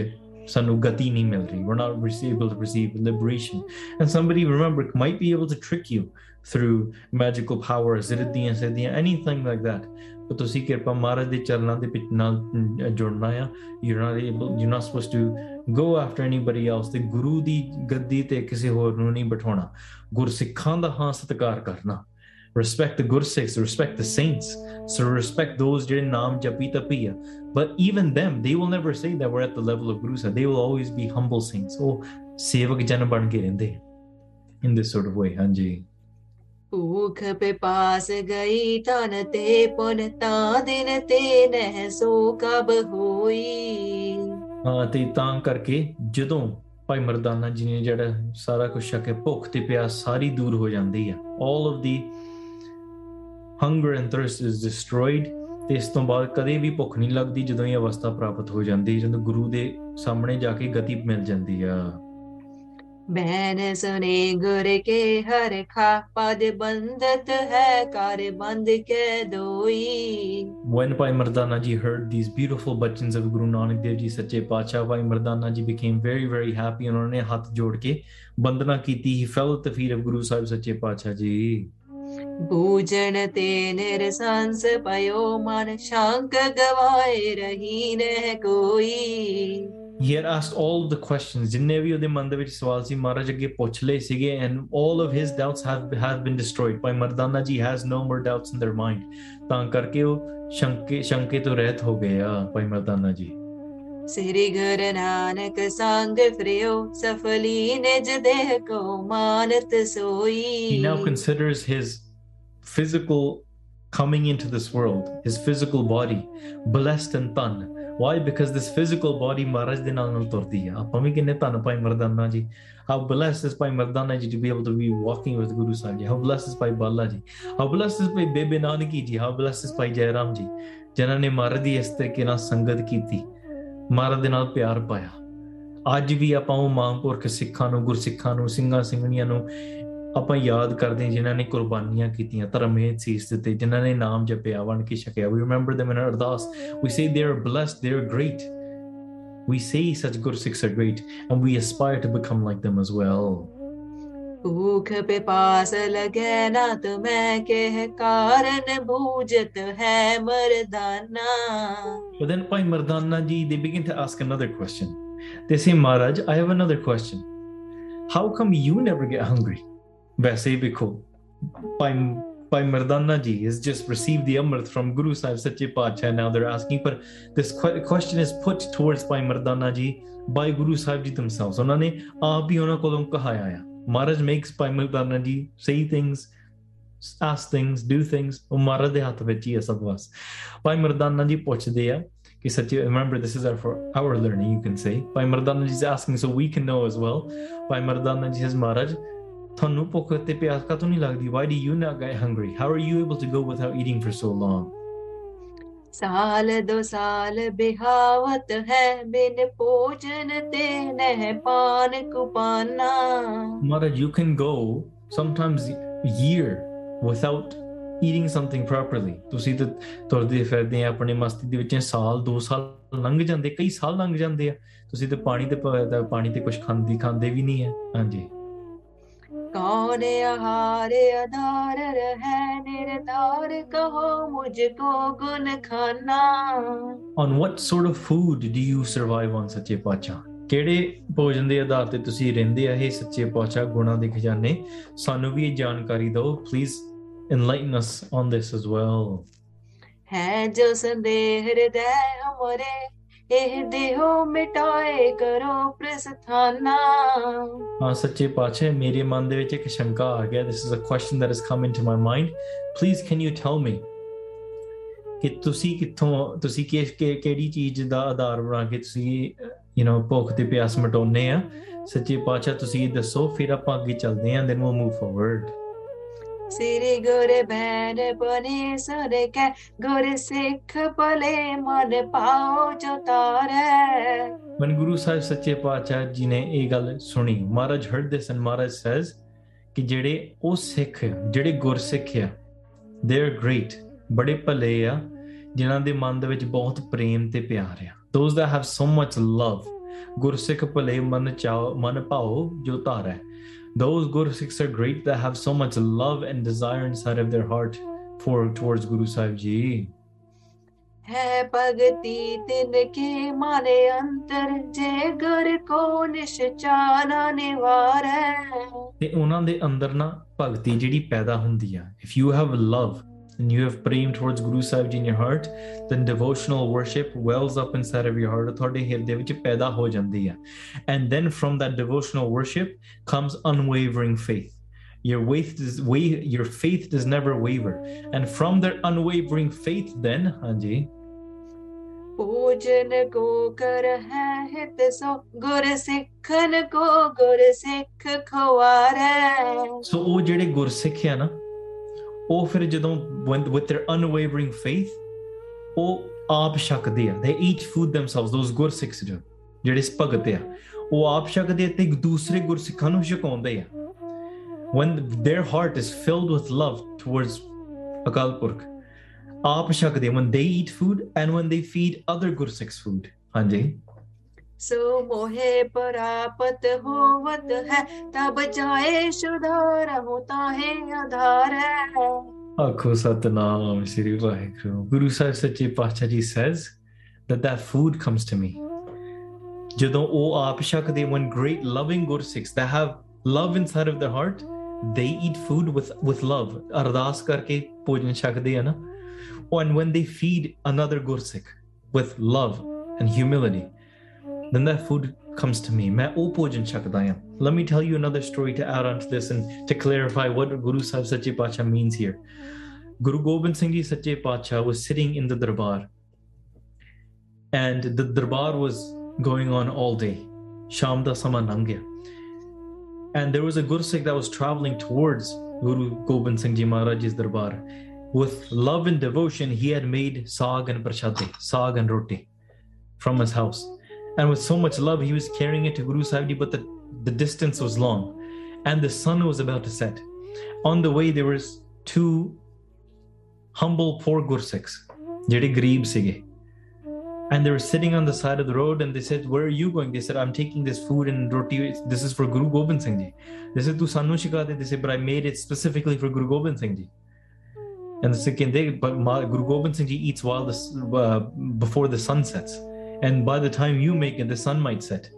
Speaker 1: ਸਾਨੂੰ ਗਤੀ ਨਹੀਂ ਮਿਲ ਰਹੀ we're not rece- able to receive liberation and somebody remember might be able to trick you through magical powers ਰਿੱਧੀਆਂ ਸਿੱਧੀਆਂ anything like that but ਤੁਸੀਂ ਕਿਰਪਾ ਮਹਾਰਾਜ ਦੇ ਚਰਨਾਂ ਦੇ ਵਿੱਚ ਨਾਲ ਅਮ, ਜੁੜਨਾ ਆ you're not able you're not supposed to go after anybody else ਤੇ ਗੁਰੂ ਦੀ ਗੱਦੀ ਤੇ ਕਿਸੇ ਹੋਰ ਨੂੰ ਨਹੀਂ ਬਿਠਾਉਣਾ ਗੁਰਸਿੱਖਾਂ ਦਾ ਹਾਂ ਸਤਿਕਾਰ ਕਰਨਾ respect the gursikhs respect the saints so respect those ਜਿਹੜੇ ਨਾਮ ਜਪੀ ਤਪੀ ਆ but even them they will never say that we're at the level of guru sahib they will always be humble saints ਉਹ ਸੇਵਕ ਜਨ ਬਣ ਕੇ ਰਹਿੰਦੇ in this sort of way ਹਾਂਜੀ
Speaker 2: ਭੂਖ ਪੇ ਪਾਸ ਗਈ ਤਨ ਤੇ ਪੁਨ ਤਾਂ ਦਿਨ ਤੇ ਨਹਿ ਸੋ ਕਬ
Speaker 1: ਹੋਈ ਤੇ ਤਾਂ ਕਰਕੇ ਜਦੋਂ ਭਾਈ ਮਰਦਾਨਾ ਜੀ ਨੇ ਜਿਹੜਾ ਸਾਰਾ ਕੁਝ ਛਕੇ ਭੁੱਖ ਤੇ ਪਿਆਸ ਸਾਰੀ ਦੂਰ ਹੋ ਜਾਂਦੀ ਆ, all of the hunger and thirst is destroyed, ਤੇ ਇਸ ਤੋਂ ਬਾਅਦ ਕਦੇ ਵੀ ਭੁੱਖ ਨਹੀਂ ਲੱਗਦੀ ਜਦੋਂ ਇਹ ਅਵਸਥਾ ਪ੍ਰਾਪਤ ਹੋ ਜਾਂਦੀ ਜਦੋਂ ਗੁਰੂ ਦੇ ਸਾਹਮਣੇ ਜਾ ਕੇ ਗਤੀ ਮਿਲ ਜਾਂਦੀ ਆ।
Speaker 2: बहन सुने गुर के हर खा पद बंदत है कार बंद के दोई
Speaker 1: When Bhai Mardanaji heard these beautiful bachans of Guru Nanak Dev Ji Sache Pacha, Bhai Mardanaji became very very happy. उन्होंने हाथ जोड़ के वंदना की थी. He fell at the feet of Guru Sahib Sache Pacha Ji.
Speaker 2: भूजन ते निरसंस पयो मन शंक गवाए रही न कोई
Speaker 1: He had asked all of the questions ਜਿੰਨੇ ਵੀ ਉਹਦੇ ਮਨ ਦੇ ਵਿੱਚ ਸਵਾਲ ਸੀ ਮਹਾਰਾਜ ਅੱਗੇ ਪੁੱਛ ਲਏ ਸੀਗੇ and all of his doubts have have been destroyed by Mardana ji has no more doubts in their mind ਤਾਂ ਕਰਕੇ ਉਹ ਸ਼ੰਕੇ ਸ਼ੰਕੇ ਤੋਂ ਰਹਿਤ ਹੋ ਗਏ ਆ ਭਾਈ ਮਰਦਾਨਾ ਜੀ
Speaker 2: श्री गुरु नानक संग फ्रियो सफली निज देह को मानत
Speaker 1: he
Speaker 2: सोई
Speaker 1: now considers his physical coming into this world his physical body blessed and dhan why? Because this physical body maharaj ਦੇ ਨਾਲ ਨਾਲ ਤੁਰਦੀ ਆ ਆਪਾਂ ਵੀ ਕਿੰਨੇ ਧੰਨ ਭਾਈ Mardana ji how blessed is Bhai Mardana ji to be able to be walking with guru Sahib ji how blessed is Bhai Bala ji how blessed is Bhai Bebe Nanaki ji how blessed is ਭਾਈ ਜੈ ਰਾਮ ਜੀ ਜਿਨ੍ਹਾਂ ਨੇ ਮਹਾਰਾਜ ਦੀ ਇਸ ਤਰੀਕੇ ਨਾਲ ਸੰਗਤ ਕੀਤੀ ਮਹਾਰਾਜ ਦੇ ਨਾਲ ਪਿਆਰ ਪਾਇਆ ਅੱਜ ਵੀ ਆਪਾਂ ਉਹ ਮਹਾਂਪੁਰਖ ਸਿੱਖਾਂ ਨੂੰ ਗੁਰਸਿੱਖਾਂ ਨੂੰ ਸਿੰਘਾਂ ਸਿੰਘਣੀਆਂ ਨੂੰ ਆਪਾਂ ਯਾਦ ਕਰਦੇ ਹਾਂ ਜਿਨ੍ਹਾਂ ਨੇ ਕੁਰਬਾਨੀਆਂ ਕੀਤੀਆਂ ਧਰਮ ਸੀਸ ਦਿੱਤੇ ਜਿਨ੍ਹਾਂ ਨੇ ਨਾਮ ਜਪਿਆ ਕੇ ਛਕਿਆ we remember them in our ਅਰਦਾਸ we say they are blessed they are great we say such good Sikhs are great and we aspire to become like them as well
Speaker 2: ਭੂਖ ਪਿਪਾਸ ਲਗੇ ਨਾ ਤੁਮੈ ਕਹਿ ਕਾਰਨ ਹੈ Mardana
Speaker 1: But then they begin to ask another question. They say, Maharaj, I have another question. How come you never get hungry? वैसे ही बिखो Bhai Mardana ji is just received the Amrit from Guru Sahib Sache And Now they're asking, but this question is put towards Bhai Mardana ji by Guru Sahib ji themselves. उन्होंने आप ही उन्होंने कोलों कहा आया. Maharaj makes Bhai Mardana ji say things, ask things, do things. ਉਹ ਮਹਾਰਾਜ ਦੇ ਹੱਥ ਵਿੱਚ ਹੀ Bhai Mardana ji ਪੁੱਛਦੇ ਆ ਕਿ ਸੱਚੇ remember this is our for our learning you can say. Bhai Mardana ji is asking so we can know as well. Bhai Mardana ji is Maharaj ਤੁਹਾਨੂੰ ਭੁੱਖ ਤੇ ਪਿਆਸ ਕਾਹਤੋਂ ਨਹੀਂ ਲੱਗਦੀ why do you not get hungry how are you able to go without eating for so long
Speaker 2: साल दो साल बिहावत है बिन भोजन ते नह पान कुपाना
Speaker 1: Maharaj you can go sometimes a year without eating something properly ਤੁਸੀਂ ਤੇ ਤੁਰਦੇ ਫਿਰਦੇ ਆ ਆਪਣੇ ਮਸਤੀ ਦੇ ਵਿੱਚ ਸਾਲ 2 ਸਾਲ ਲੰਘ ਜਾਂਦੇ ਕਈ ਸਾਲ ਲੰਘ ਜਾਂਦੇ ਆ ਤੁਸੀਂ ਤੇ ਪਾਣੀ ਤੇ ਪ- ਤੇ ਪਾਣੀ ਤੇ ਕੁਝ ਖਾਂਦੀ ਖਾਂਦੇ ਵੀ ਨਹੀਂ ਹੈ ਹਾਂਜੀ
Speaker 2: कौन आहार आधार है निर्धार कहो मुझको गुण खाना
Speaker 1: on what sort of food do you survive on ਸੱਚੇ ਪਾਤਸ਼ਾਹ ਕਿਹੜੇ ਭੋਜਨ ਦੇ ਆਧਾਰ ਤੇ ਤੁਸੀਂ ਰਹਿੰਦੇ ਆ ਇਹ ਸੱਚੇ ਪਾਤਸ਼ਾਹ ਗੁਣਾਂ ਦੇ ਖਜ਼ਾਨੇ ਸਾਨੂੰ ਵੀ ਇਹ ਜਾਣਕਾਰੀ ਦਿਓ please enlighten us on this as well
Speaker 2: है जो संदेह हृदय हमारे ਇਹ ਦੇਹੋ ਮਿਟਾਏ ਕਰੋ ਪ੍ਰਸਥਾਨਾ।
Speaker 1: ਹਾਂ, ਸੱਚੇ ਪਾਤਸ਼ਾਹ, ਮੇਰੇ ਮਨ ਦੇ ਵਿੱਚ ਇੱਕ ਸ਼ੰਕਾ ਆ ਗਿਆ। This is a question that is come into my mind please can you tell me ਕਿ ਤੁਸੀਂ ਕਿੱਥੋਂ, ਤੁਸੀਂ ਕਿਹੜੀ ਚੀਜ਼ ਦਾ ਆਧਾਰ ਬਣਾ ਕੇ ਤੁਸੀਂ ਯੂ نو ਭੁੱਖ ਤੇ ਪਿਆਸ ਮਿਟਾਉਨੇ ਆ? ਸੱਚੇ ਪਾਤਸ਼ਾਹ, ਤੁਸੀਂ ਦੱਸੋ, ਫਿਰ ਆਪਾਂ ਅੱਗੇ ਚੱਲਦੇ ਆਂ then we move forward
Speaker 2: Shri ਗੁਰ ਬੈਰ ਬਨੇ ਸੁਰ ਕੈ, ਗੁਰ ਸਿੱਖ ਭਲੇ ਮਨ ਪਾਉ ਜੋ ਤਾਰੈ।
Speaker 1: when guru sahib sache pachah ji ne ਇਹ ਗੱਲ ਸੁਣੀ। ਮਹਾਰਾਜ heard this and maharaj says ਕਿ ਜਿਹੜੇ ਉਹ ਸਿੱਖ, ਜਿਹੜੇ ਗੁਰਸਿੱਖ ਆ ਦੇ ਆਰ ਗ੍ਰੇਟ ਬੜੇ ਭਲੇ ਆ, ਜਿਨ੍ਹਾਂ ਦੇ ਮਨ ਦੇ ਵਿੱਚ ਬਹੁਤ ਪ੍ਰੇਮ ਤੇ ਪਿਆਰ ਆ। ਦੋਸ ਦਾ ਹੈਵ ਸੋ ਮਚ ਲਵ ਗੁਰਸਿੱਖ ਭਲੇ ਮਨ ਚਾਓ, ਮਨ ਭਾਓ ਜੋ ਧਾਰੈ those ਗੁਰਸਿੱਖs are great that have so much love and desire inside of their heart for towards Guru Sahib ji
Speaker 2: है भगति तिनके माने अंतर जे गुर को निश्चाना निवार है
Speaker 1: ਤੇ ਉਹਨਾਂ ਦੇ ਅੰਦਰ ਨਾ ਭਗਤੀ ਜਿਹੜੀ ਪੈਦਾ ਹੁੰਦੀ ਆ if you have love and you have praying towards Guru Sahib Ji in your heart then devotional worship wells up inside of your heart ਤੁਹਾਡੇ ਹਿਰਦੇ ਵਿੱਚ ਪੈਦਾ ਹੋ ਜਾਂਦੀ ਆ and then from that devotional worship comes unwavering faith your faith does wa- your faith does never waver and from their unwavering faith then ਹਾਂਜੀ
Speaker 2: पूजन को कर है हित सो गुर सिखन को गुर सिख खुआर है
Speaker 1: ਸੋ ਉਹ ਜਿਹੜੇ ਗੁਰਸਿੱਖ ਆ ਨਾ ਉਹ ਫਿਰ ਜਦੋਂ when with their unwavering faith ਉਹ ਆਪ ਛਕਦੇ ਆ they eat food themselves those ਗੁਰਸਿੱਖs do ਜਿਹੜੇ ਇਸ ਭਗਤ ਆ ਉਹ ਆਪ ਛਕਦੇ ਆ ਤੇ ਇੱਕ ਦੂਸਰੇ ਗੁਰਸਿੱਖਾਂ ਨੂੰ ਛਕਾਉਂਦੇ ਆ when their heart is filled with love towards Akal Purakh ਆਪ ਛਕਦੇ ਆ when they eat food and when they feed other ਗੁਰਸਿੱਖs food ਹਾਂਜੀ
Speaker 2: सो मोहे परापत होवत है तब जाए सुधार होता है आधार है
Speaker 1: ਆਖੋ ਸਤਨਾਮ ਸ੍ਰੀ ਵਾਹਿਗੁਰੂ ਗੁਰੂ ਸਾਹਿਬ ਸੱਚੇ ਪਾਤਸ਼ਾਹ ਜੀ says that that food comes to me ਜਦੋਂ ਉਹ ਆਪ ਛਕਦੇ when great loving ਗੁਰਸਿੱਖs that have love inside of their heart they eat food with with love ਅਰਦਾਸ ਕਰਕੇ ਭੋਜਨ ਛਕਦੇ ਆ ਨਾ and when they feed another ਗੁਰਸਿੱਖ with love and humility then that food comes to me. Oh, Let me tell you another story to add on to this and to clarify what Guru Sahib Sache Pacha means here. Guru Gobind Singh Ji Sache Pacha was sitting in the darbar, and the darbar was going on all day. Sham da sama nangya. And there was a Gursikh that was traveling towards Guru Gobind Singh Ji Maharaj's darbar. With love and devotion, he had made saag and prachate, saag and roti from his house. and with so much love he was carrying it to Guru Sahib Ji but the, the distance was long and the sun was about to set. On the way, there was two humble poor Gursikhs, ਜਿਹੜੇ ਗਰੀਬ ਸੀਗੇ. And they were sitting on the side of the road and they said, Where are you going? They said, I'm taking this food and roti. This is for Guru Gobind Singh Ji. They said, Tu sanu shikha de. They said, But I made it specifically for Guru Gobind Singh Ji. And the Sikh, they, but Ma- Guru Gobind Singh Ji eats while the, s- uh, before the sun sets. And by the time you make it, the sun might set.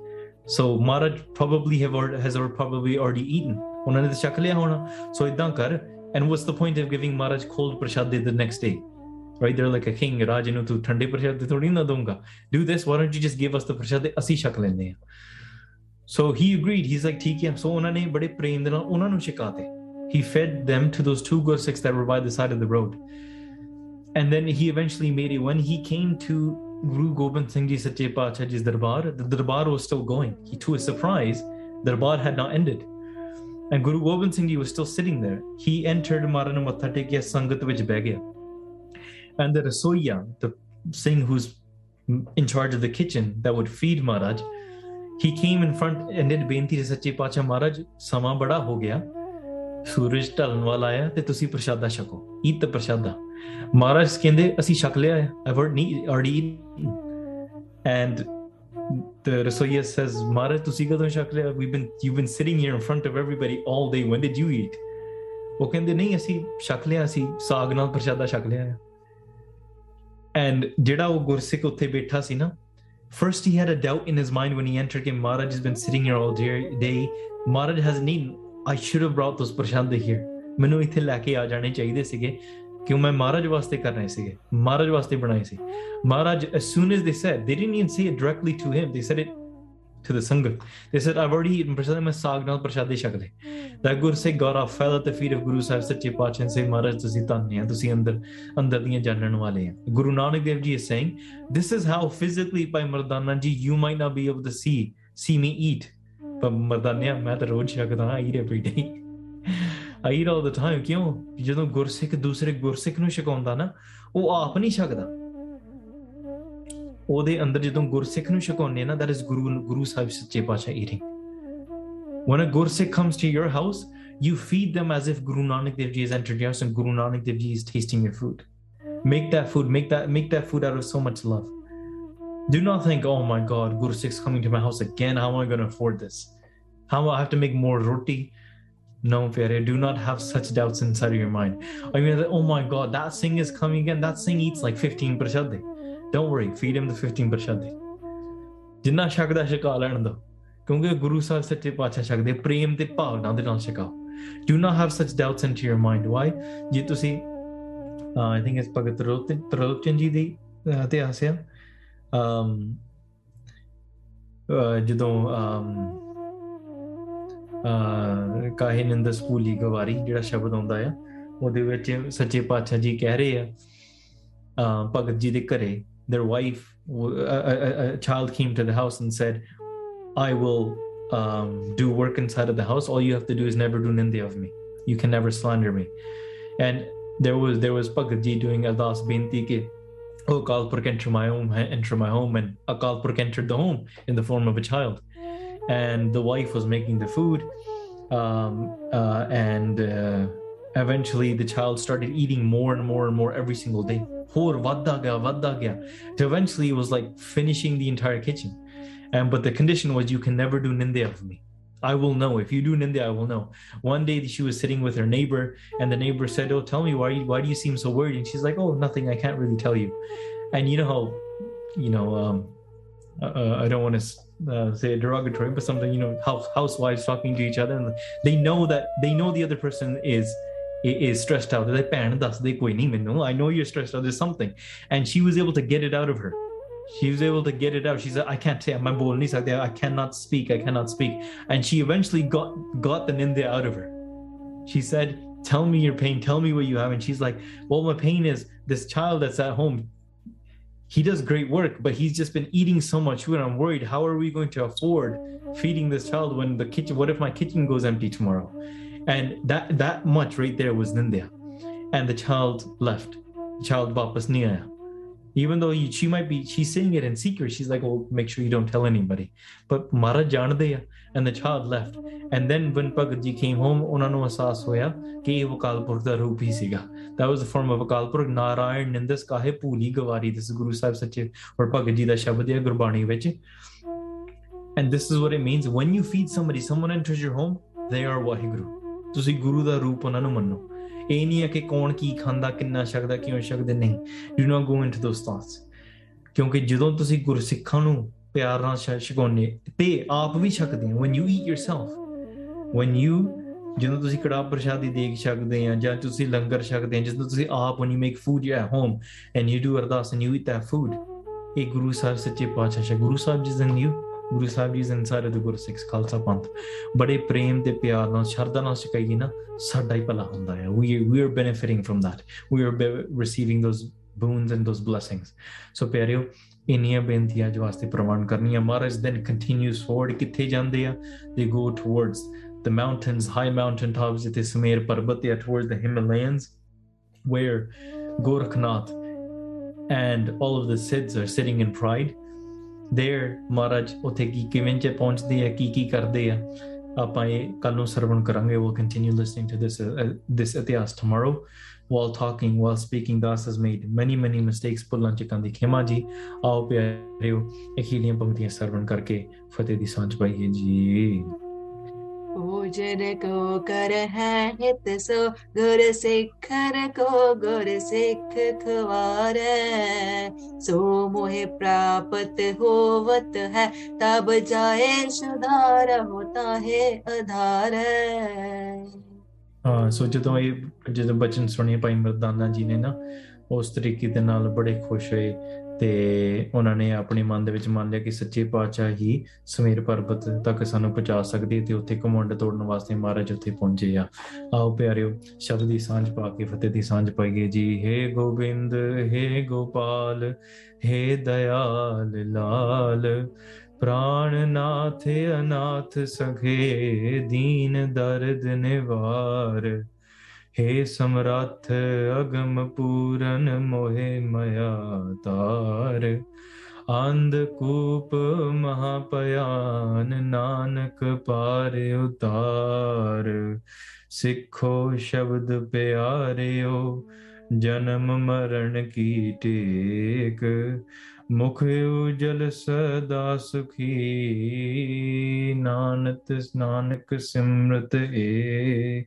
Speaker 1: So Maharaj probably have already, has already probably already eaten. ਉਹਨਾਂ ਨੇ ਤਾਂ ਛਕ ਲਿਆ ਹੋਣਾ ਸੋ ਇਦਾਂ ਕਰ and what's the point of giving Maharaj cold prashad the next day right they're like a king ਰਾਜ ਨੂੰ ਤੂੰ ਠੰਡੇ ਪ੍ਰਸ਼ਾਦ ਥੋੜੀ ਨਾ ਦਊਂਗਾ do this why don't you just give us the prashad ਅਸੀਂ ਛਕ ਲੈਂਦੇ ਆ so he agreed he's like ਠੀਕ ਹੈ so ਉਹਨਾਂ ਨੇ ਬੜੇ ਪ੍ਰੇਮ ਦੇ ਨਾਲ ਉਹਨਾਂ ਨੂੰ ਛਕਾਤੇ he fed them to those two Gursikhs that were by the side of the road and then he eventually made it when he came to Guru Gobind Singh Ji Sache Pachaji's darbar, the darbar was still going. He, to his surprise, darbar had not ended. And Guru Gobind Singh Ji was still sitting there. He entered Marana Mathatekiya Sangat Vij Begya. And the Rasoya, the Singh who's in charge of the kitchen that would feed Maharaj, he came in front and did benti to Sache Pacha Maharaj, Sama Bada Ho Gaya, Suraj Talan Wala Aya, Te Tusi Prashada Shako, eat the Prashada. ਮਹਾਰਾਜ ਕਹਿੰਦੇ ਅਸੀਂ ਛਕ ਲਿਆ ਹੈ I've already eaten and the Rasoya says, Maharaj, ਤੁਸੀਂ ਕਦੋਂ ਛਕ ਲਿਆ we've been you've been sitting here in front of everybody all day when did you eat ਉਹ ਕਹਿੰਦੇ ਨਹੀਂ ਅਸੀਂ ਛਕ ਲਿਆ ਅਸੀਂ ਸਾਗ ਨਾਲ ਪ੍ਰਸ਼ਾਦਾ ਛਕ ਲਿਆ ਹੈ and ਜਿਹੜਾ ਉਹ ਗੁਰਸਿੱਖ ਉੱਥੇ ਬੈਠਾ ਸੀ ਨਾ first he had a doubt in his mind when he entered ਕਿ Maharaj has been sitting here all day, day. Maharaj hasn't eaten I should have brought those ਪ੍ਰਸ਼ਾਦੇ here ਮੈਨੂੰ ਇੱਥੇ ਲੈ ਕੇ ਆ ਜਾਣੇ ਚਾਹੀਦੇ ਸੀਗੇ ਕਿਉਂ ਮੈਂ ਮਹਾਰਾਜ ਵਾਸਤੇ ਕਰਨੇ ਸੀਗੇ ਮਹਾਰਾਜ ਵਾਸਤੇ ਬਣਾਏ ਸੀ ਮਹਾਰਾਜ as soon as they said they didn't even say it directly to him they said it to the sangat they said I've already eaten prasad ਮੈਂ ਸਾਗ ਨਾਲ ਪ੍ਰਸ਼ਾਦੇ ਛਕ ਲਏ that Gursikh got off fell at the feet of Guru Sahib ਸੱਚੇ ਪਾਤਸ਼ਾਹ and said ਮਹਾਰਾਜ ਤੁਸੀਂ ਧੰਨੇ ਆ ਤੁਸੀਂ ਅੰਦਰ ਅੰਦਰ ਦੀਆਂ ਜਾਣਨ ਵਾਲੇ ਆ Guru Nanak Dev Ji is saying this is how physically by Mardana ji you might not be able to see see me eat ਪਰ ਮਰਦਾਨਿਆ ਮੈਂ ਤਾਂ ਰੋਜ਼ ਛਕਦਾ ਹਾਂ I eat every day I eat all the time ਕਿਉਂ ਜਦੋਂ ਗੁਰਸਿੱਖ ਦੂਸਰੇ ਗੁਰਸਿੱਖ ਨੂੰ ਛਕਾਉਂਦਾ ਨਾ ਉਹ ਆਪ ਨਹੀਂ ਛਕਦਾ ਉਹਦੇ ਅੰਦਰ ਜਦੋਂ ਗੁਰਸਿੱਖ ਨੂੰ ਛਕਾਉਂਦੇ ਨਾ that is ਗੁਰੂ ਗੁਰੂ ਸਾਹਿਬ ਸੱਚੇ ਪਾਤਸ਼ਾਹ eating when a gursikh comes to your house you feed them as if guru nanak dev ji has entered your house and guru nanak dev ji is tasting your food make that food make that make that food out of so much love do not think oh my god guru sikh's coming to my house again how am i going to afford this how i have to make more roti No Pyare, do not have such doubts inside of your mind i mean oh my god that singh is coming again that singh eats like 15 prashade don't worry feed him the 15 prashade ਜਿੰਨਾ ਛਕਦਾ ਛਕਾ ਲੈਣ ਦੋ ਕਿਉਂਕਿ ਗੁਰੂ ਸਾਹਿਬ ਸੱਚੇ ਪਾਤਸ਼ਾਹ ਛਕਦੇ ਪ੍ਰੇਮ ਤੇ ਭਾਵਨਾ ਦੇ ਨਾਲ ਛਕਾਓ do not have such doubts into your mind why ਜੇ ਤੁਸੀਂ ਆਈ ਥਿੰਕ ਇਸ ਭਗਤ ਤਰੋਚਨ ਤਰੋਚਨ ਜੀ ਦੀ ਅਹ, ਇਤਿਹਾਸ ਆ um ਅਹ, ਜਦੋਂ um ਅਹ ਕਾਹੇ ਨਿੰਦ ਸਕੂਲੀ ਗਵਾਰੀ ਜਿਹੜਾ ਸ਼ਬਦ ਆਉਂਦਾ ਆ ਉਹਦੇ ਵਿੱਚ ਸੱਚੇ ਪਾਤਸ਼ਾਹ ਜੀ ਕਹਿ ਰਹੇ ਆ ਅਹ, ਭਗਤ ਜੀ ਦੇ ਘਰੇ their wife w- a, a, a- a child came to the house and said i will um, do work inside of the house all you have to do is never do ninde of me you can never slander me and there was there was Bhagat ji doing ardas binti ke oh Akal Purkh enter my home enter my home and Akal Purkh entered the home in the form of a child and the wife was making the food. Um, uh, and uh, eventually the child started eating more and more and more every single day. Poor vadda gaya. To eventually it was like finishing the entire kitchen. And but the condition was you can never do nindya for me. I will know. If you do nindya, I will know. One day she was sitting with her neighbor, and the neighbor said, "Oh, tell me why you, why do you seem so worried?" And she's like, "Oh, nothing. I can't really tell you." And you know how, you know, um, uh, uh I don't want to uh, say derogatory, but something you know house, housewives talking to each other, and they know that they know the other person is is stressed out. They're like, that's the no, I know you're stressed out. There's something, and she was able to get it out of her. She was able to get it out. She said, "I can't say my bolnis out there. I cannot speak. I cannot speak." And she eventually got got the nindya out of her. She said, "Tell me your pain. Tell me what you have." And she's like, "Well, my pain is this child that's at home he does great work, but he's just been eating so much food. I'm worried. How are we going to afford feeding this child when the kitchen? What if my kitchen goes empty tomorrow? And that that much right there was Nindya, and the child left. The child wapas nahi aaya even though he, she might be she's saying it in secret she's like oh make sure you don't tell anybody but Maharaj ਜਾਣਦੇ ਆ and the child left and then when Bhagat ji came home ਉਹਨਾਂ ਨੂੰ ਅਹਿਸਾਸ ਹੋਇਆ ਕਿ ਇਹ ਵਕਾਲ ਪੁਰਖ ਦਾ ਰੂਪ ਹੀ ਸੀਗਾ that was the form of Akal Purakh Narayan ਨਿੰਦਸ ਕਾਹੇ ਭੂਲੀ ਗਵਾਰੀ this is ਗੁਰੂ ਸਾਹਿਬ ਸੱਚੇ ਔਰ ਭਗਤ ਜੀ ਦਾ ਸ਼ਬਦ ਹੈ ਗੁਰਬਾਣੀ ਵਿੱਚ and this is what it means when you feed somebody someone enters your home they are Waheguru ਤੁਸੀਂ ਗੁਰੂ ਦਾ ਰੂਪ ਉਹਨਾਂ ਨੂੰ ਮੰਨੋ ਇਹ ਨਹੀਂ ਹੈ ਕਿ ਕੌਣ ਕੀ ਖਾਂਦਾ, ਕਿੰਨਾ ਛਕਦਾ, ਕਿਉਂ ਛਕਦੇ? ਨਹੀਂ। Do not go into those thoughts ਕਿਉਂਕਿ ਜਦੋਂ ਤੁਸੀਂ ਗੁਰਸਿੱਖਾਂ ਨੂੰ ਪਿਆਰ ਨਾਲ ਛ- ਛਕਾਉਂਦੇ, ਤੇ ਆਪ ਵੀ ਛਕਦੇ ਹੋ, when you eat yourself, when you ਜਦੋਂ ਤੁਸੀਂ ਕੜਾ ਪ੍ਰਸ਼ਾਦ ਦੀ ਦੇਗ ਛਕਦੇ ਆ ਜਾਂ ਤੁਸੀਂ ਲੰਗਰ ਛਕਦੇ ਆ ਜਦੋਂ ਤੁਸੀਂ ਆਪ when you make food at home and you do ਅਰਦਾਸ and you eat that food, ਇਹ ਗੁਰੂ ਸਾਹਿਬ ਸੱਚੇ ਪਾਤਸ਼ਾਹ ਸ਼ਾ ਗੁਰੂ ਸਾਹਿਬ ਜੀ in you ਗੁਰੂ ਸਾਹਿਬ ਜੀ ਇਨਸਾਈਡ of the ਗੁਰੂ ਸਿੱਖ ਖਾਲਸਾ ਪੰਥ ਬੜੇ ਪ੍ਰੇਮ ਤੇ ਪਿਆਰ ਨਾਲ ਸ਼ਰਧਾ ਨਾਲ ਛਕਾਈਏ ਨਾ ਸਾਡਾ ਹੀ ਭਲਾ ਹੁੰਦਾ ਹੈ we we are benefiting from that we are be- receiving those boons and those blessings so ਪਿਆਰਿਓ ਇੰਨੀਆਂ ਬੇਨਤੀਆਂ ਅੱਜ ਵਾਸਤੇ ਪ੍ਰਵਾਨ ਕਰਨੀਆਂ ਮਹਾਰਾਜ then continues forward ਕਿੱਥੇ ਜਾਂਦੇ ਆ they go towards the mountains high mountain tops ਜਿੱਥੇ ਸਮੇਰ ਪਰਬਤ ਹੈ towards the Himalayas where Gorakhnath and all of the Siddhs are sitting in pride ਦੇਰ ਮਹਾਰਾਜ ਉਥੇ ਕੀ ਕਿਵੇਂ ਚ ਪਹੁੰਚਦੇ ਆ ਕੀ ਕੀ ਕਰਦੇ ਆ ਆਪਾਂ ਇਹ ਕੱਲ ਨੂੰ ਸਰਵਣ ਕਰਾਂਗੇ will continue listening to this this ਇਤਿਹਾਸ tomorrow while talking, while speaking, Das has made many, many mistakes. ਪੁੱਲਾਂ ਚ ਕੰਦੀ ਖਿਮਾ ਜੀ ਆਓ ਪਿਆਰਿਓ ਅਖੀਲੀਆਂ ਪੰਕਤੀਆਂ ਸਰਵਣ ਕਰਕੇ ਫਤਿਹ ਦੀ ਸਾਂਝ ਪਾਈਏ ਜੀ
Speaker 2: पूजन को कर है हित सो गुर सिखर को गुर सिख खवार सो मोहे प्राप्त होवत है तब जाए सुधार होता है आधार
Speaker 1: ਹਾਂ ਸੋ ਜਦੋਂ ਇਹ ਜਦੋਂ ਬਚਨ ਸੁਣੇ ਭਾਈ ਮਰਦਾਨਾ ਜੀ ਨੇ ਨਾ ਉਸ ਤਰੀਕੇ ਦੇ ਨਾਲ ਬੜੇ ਖੁਸ਼ ਹੋਏ ਤੇ ਉਹਨਾਂ ਨੇ ਆਪਣੇ ਮਨ ਦੇ ਵਿੱਚ ਮੰਨ ਲਿਆ ਕਿ ਸੱਚੇ ਪਾਤਸ਼ਾਹ ਹੀ ਸਮੀਰ ਪਰਬਤ ਤੱਕ ਸਾਨੂੰ ਪਹੁੰਚਾ ਸਕਦੇ ਤੇ ਉੱਥੇ ਘਮੰਡ ਤੋੜਨ ਵਾਸਤੇ ਮਹਾਰਾਜ ਉੱਥੇ ਪਹੁੰਚੇ ਆ ਆਓ ਪਿਆਰਿਓ ਸ਼ਬਦ ਦੀ ਸਾਂਝ ਪਾ ਕੇ ਫਤਿਹ ਦੀ ਸਾਂਝ ਪਾਈਏ ਜੀ हे ਗੋਬਿੰਦ हे ਗੋਪਾਲ हे ਦਇਆਲ ਲਾਲ प्राणनाथ अनाथ सखे दीन दर्द निवार हे समरथ अगम पूरन मोहे मया तार अंधकूप महापयान नानक पार उतार सिखो शब्द प्यारियो जन्म मरण की टेक मुख उजल सदा सुखी नानक नानक सिमरत ਏਕ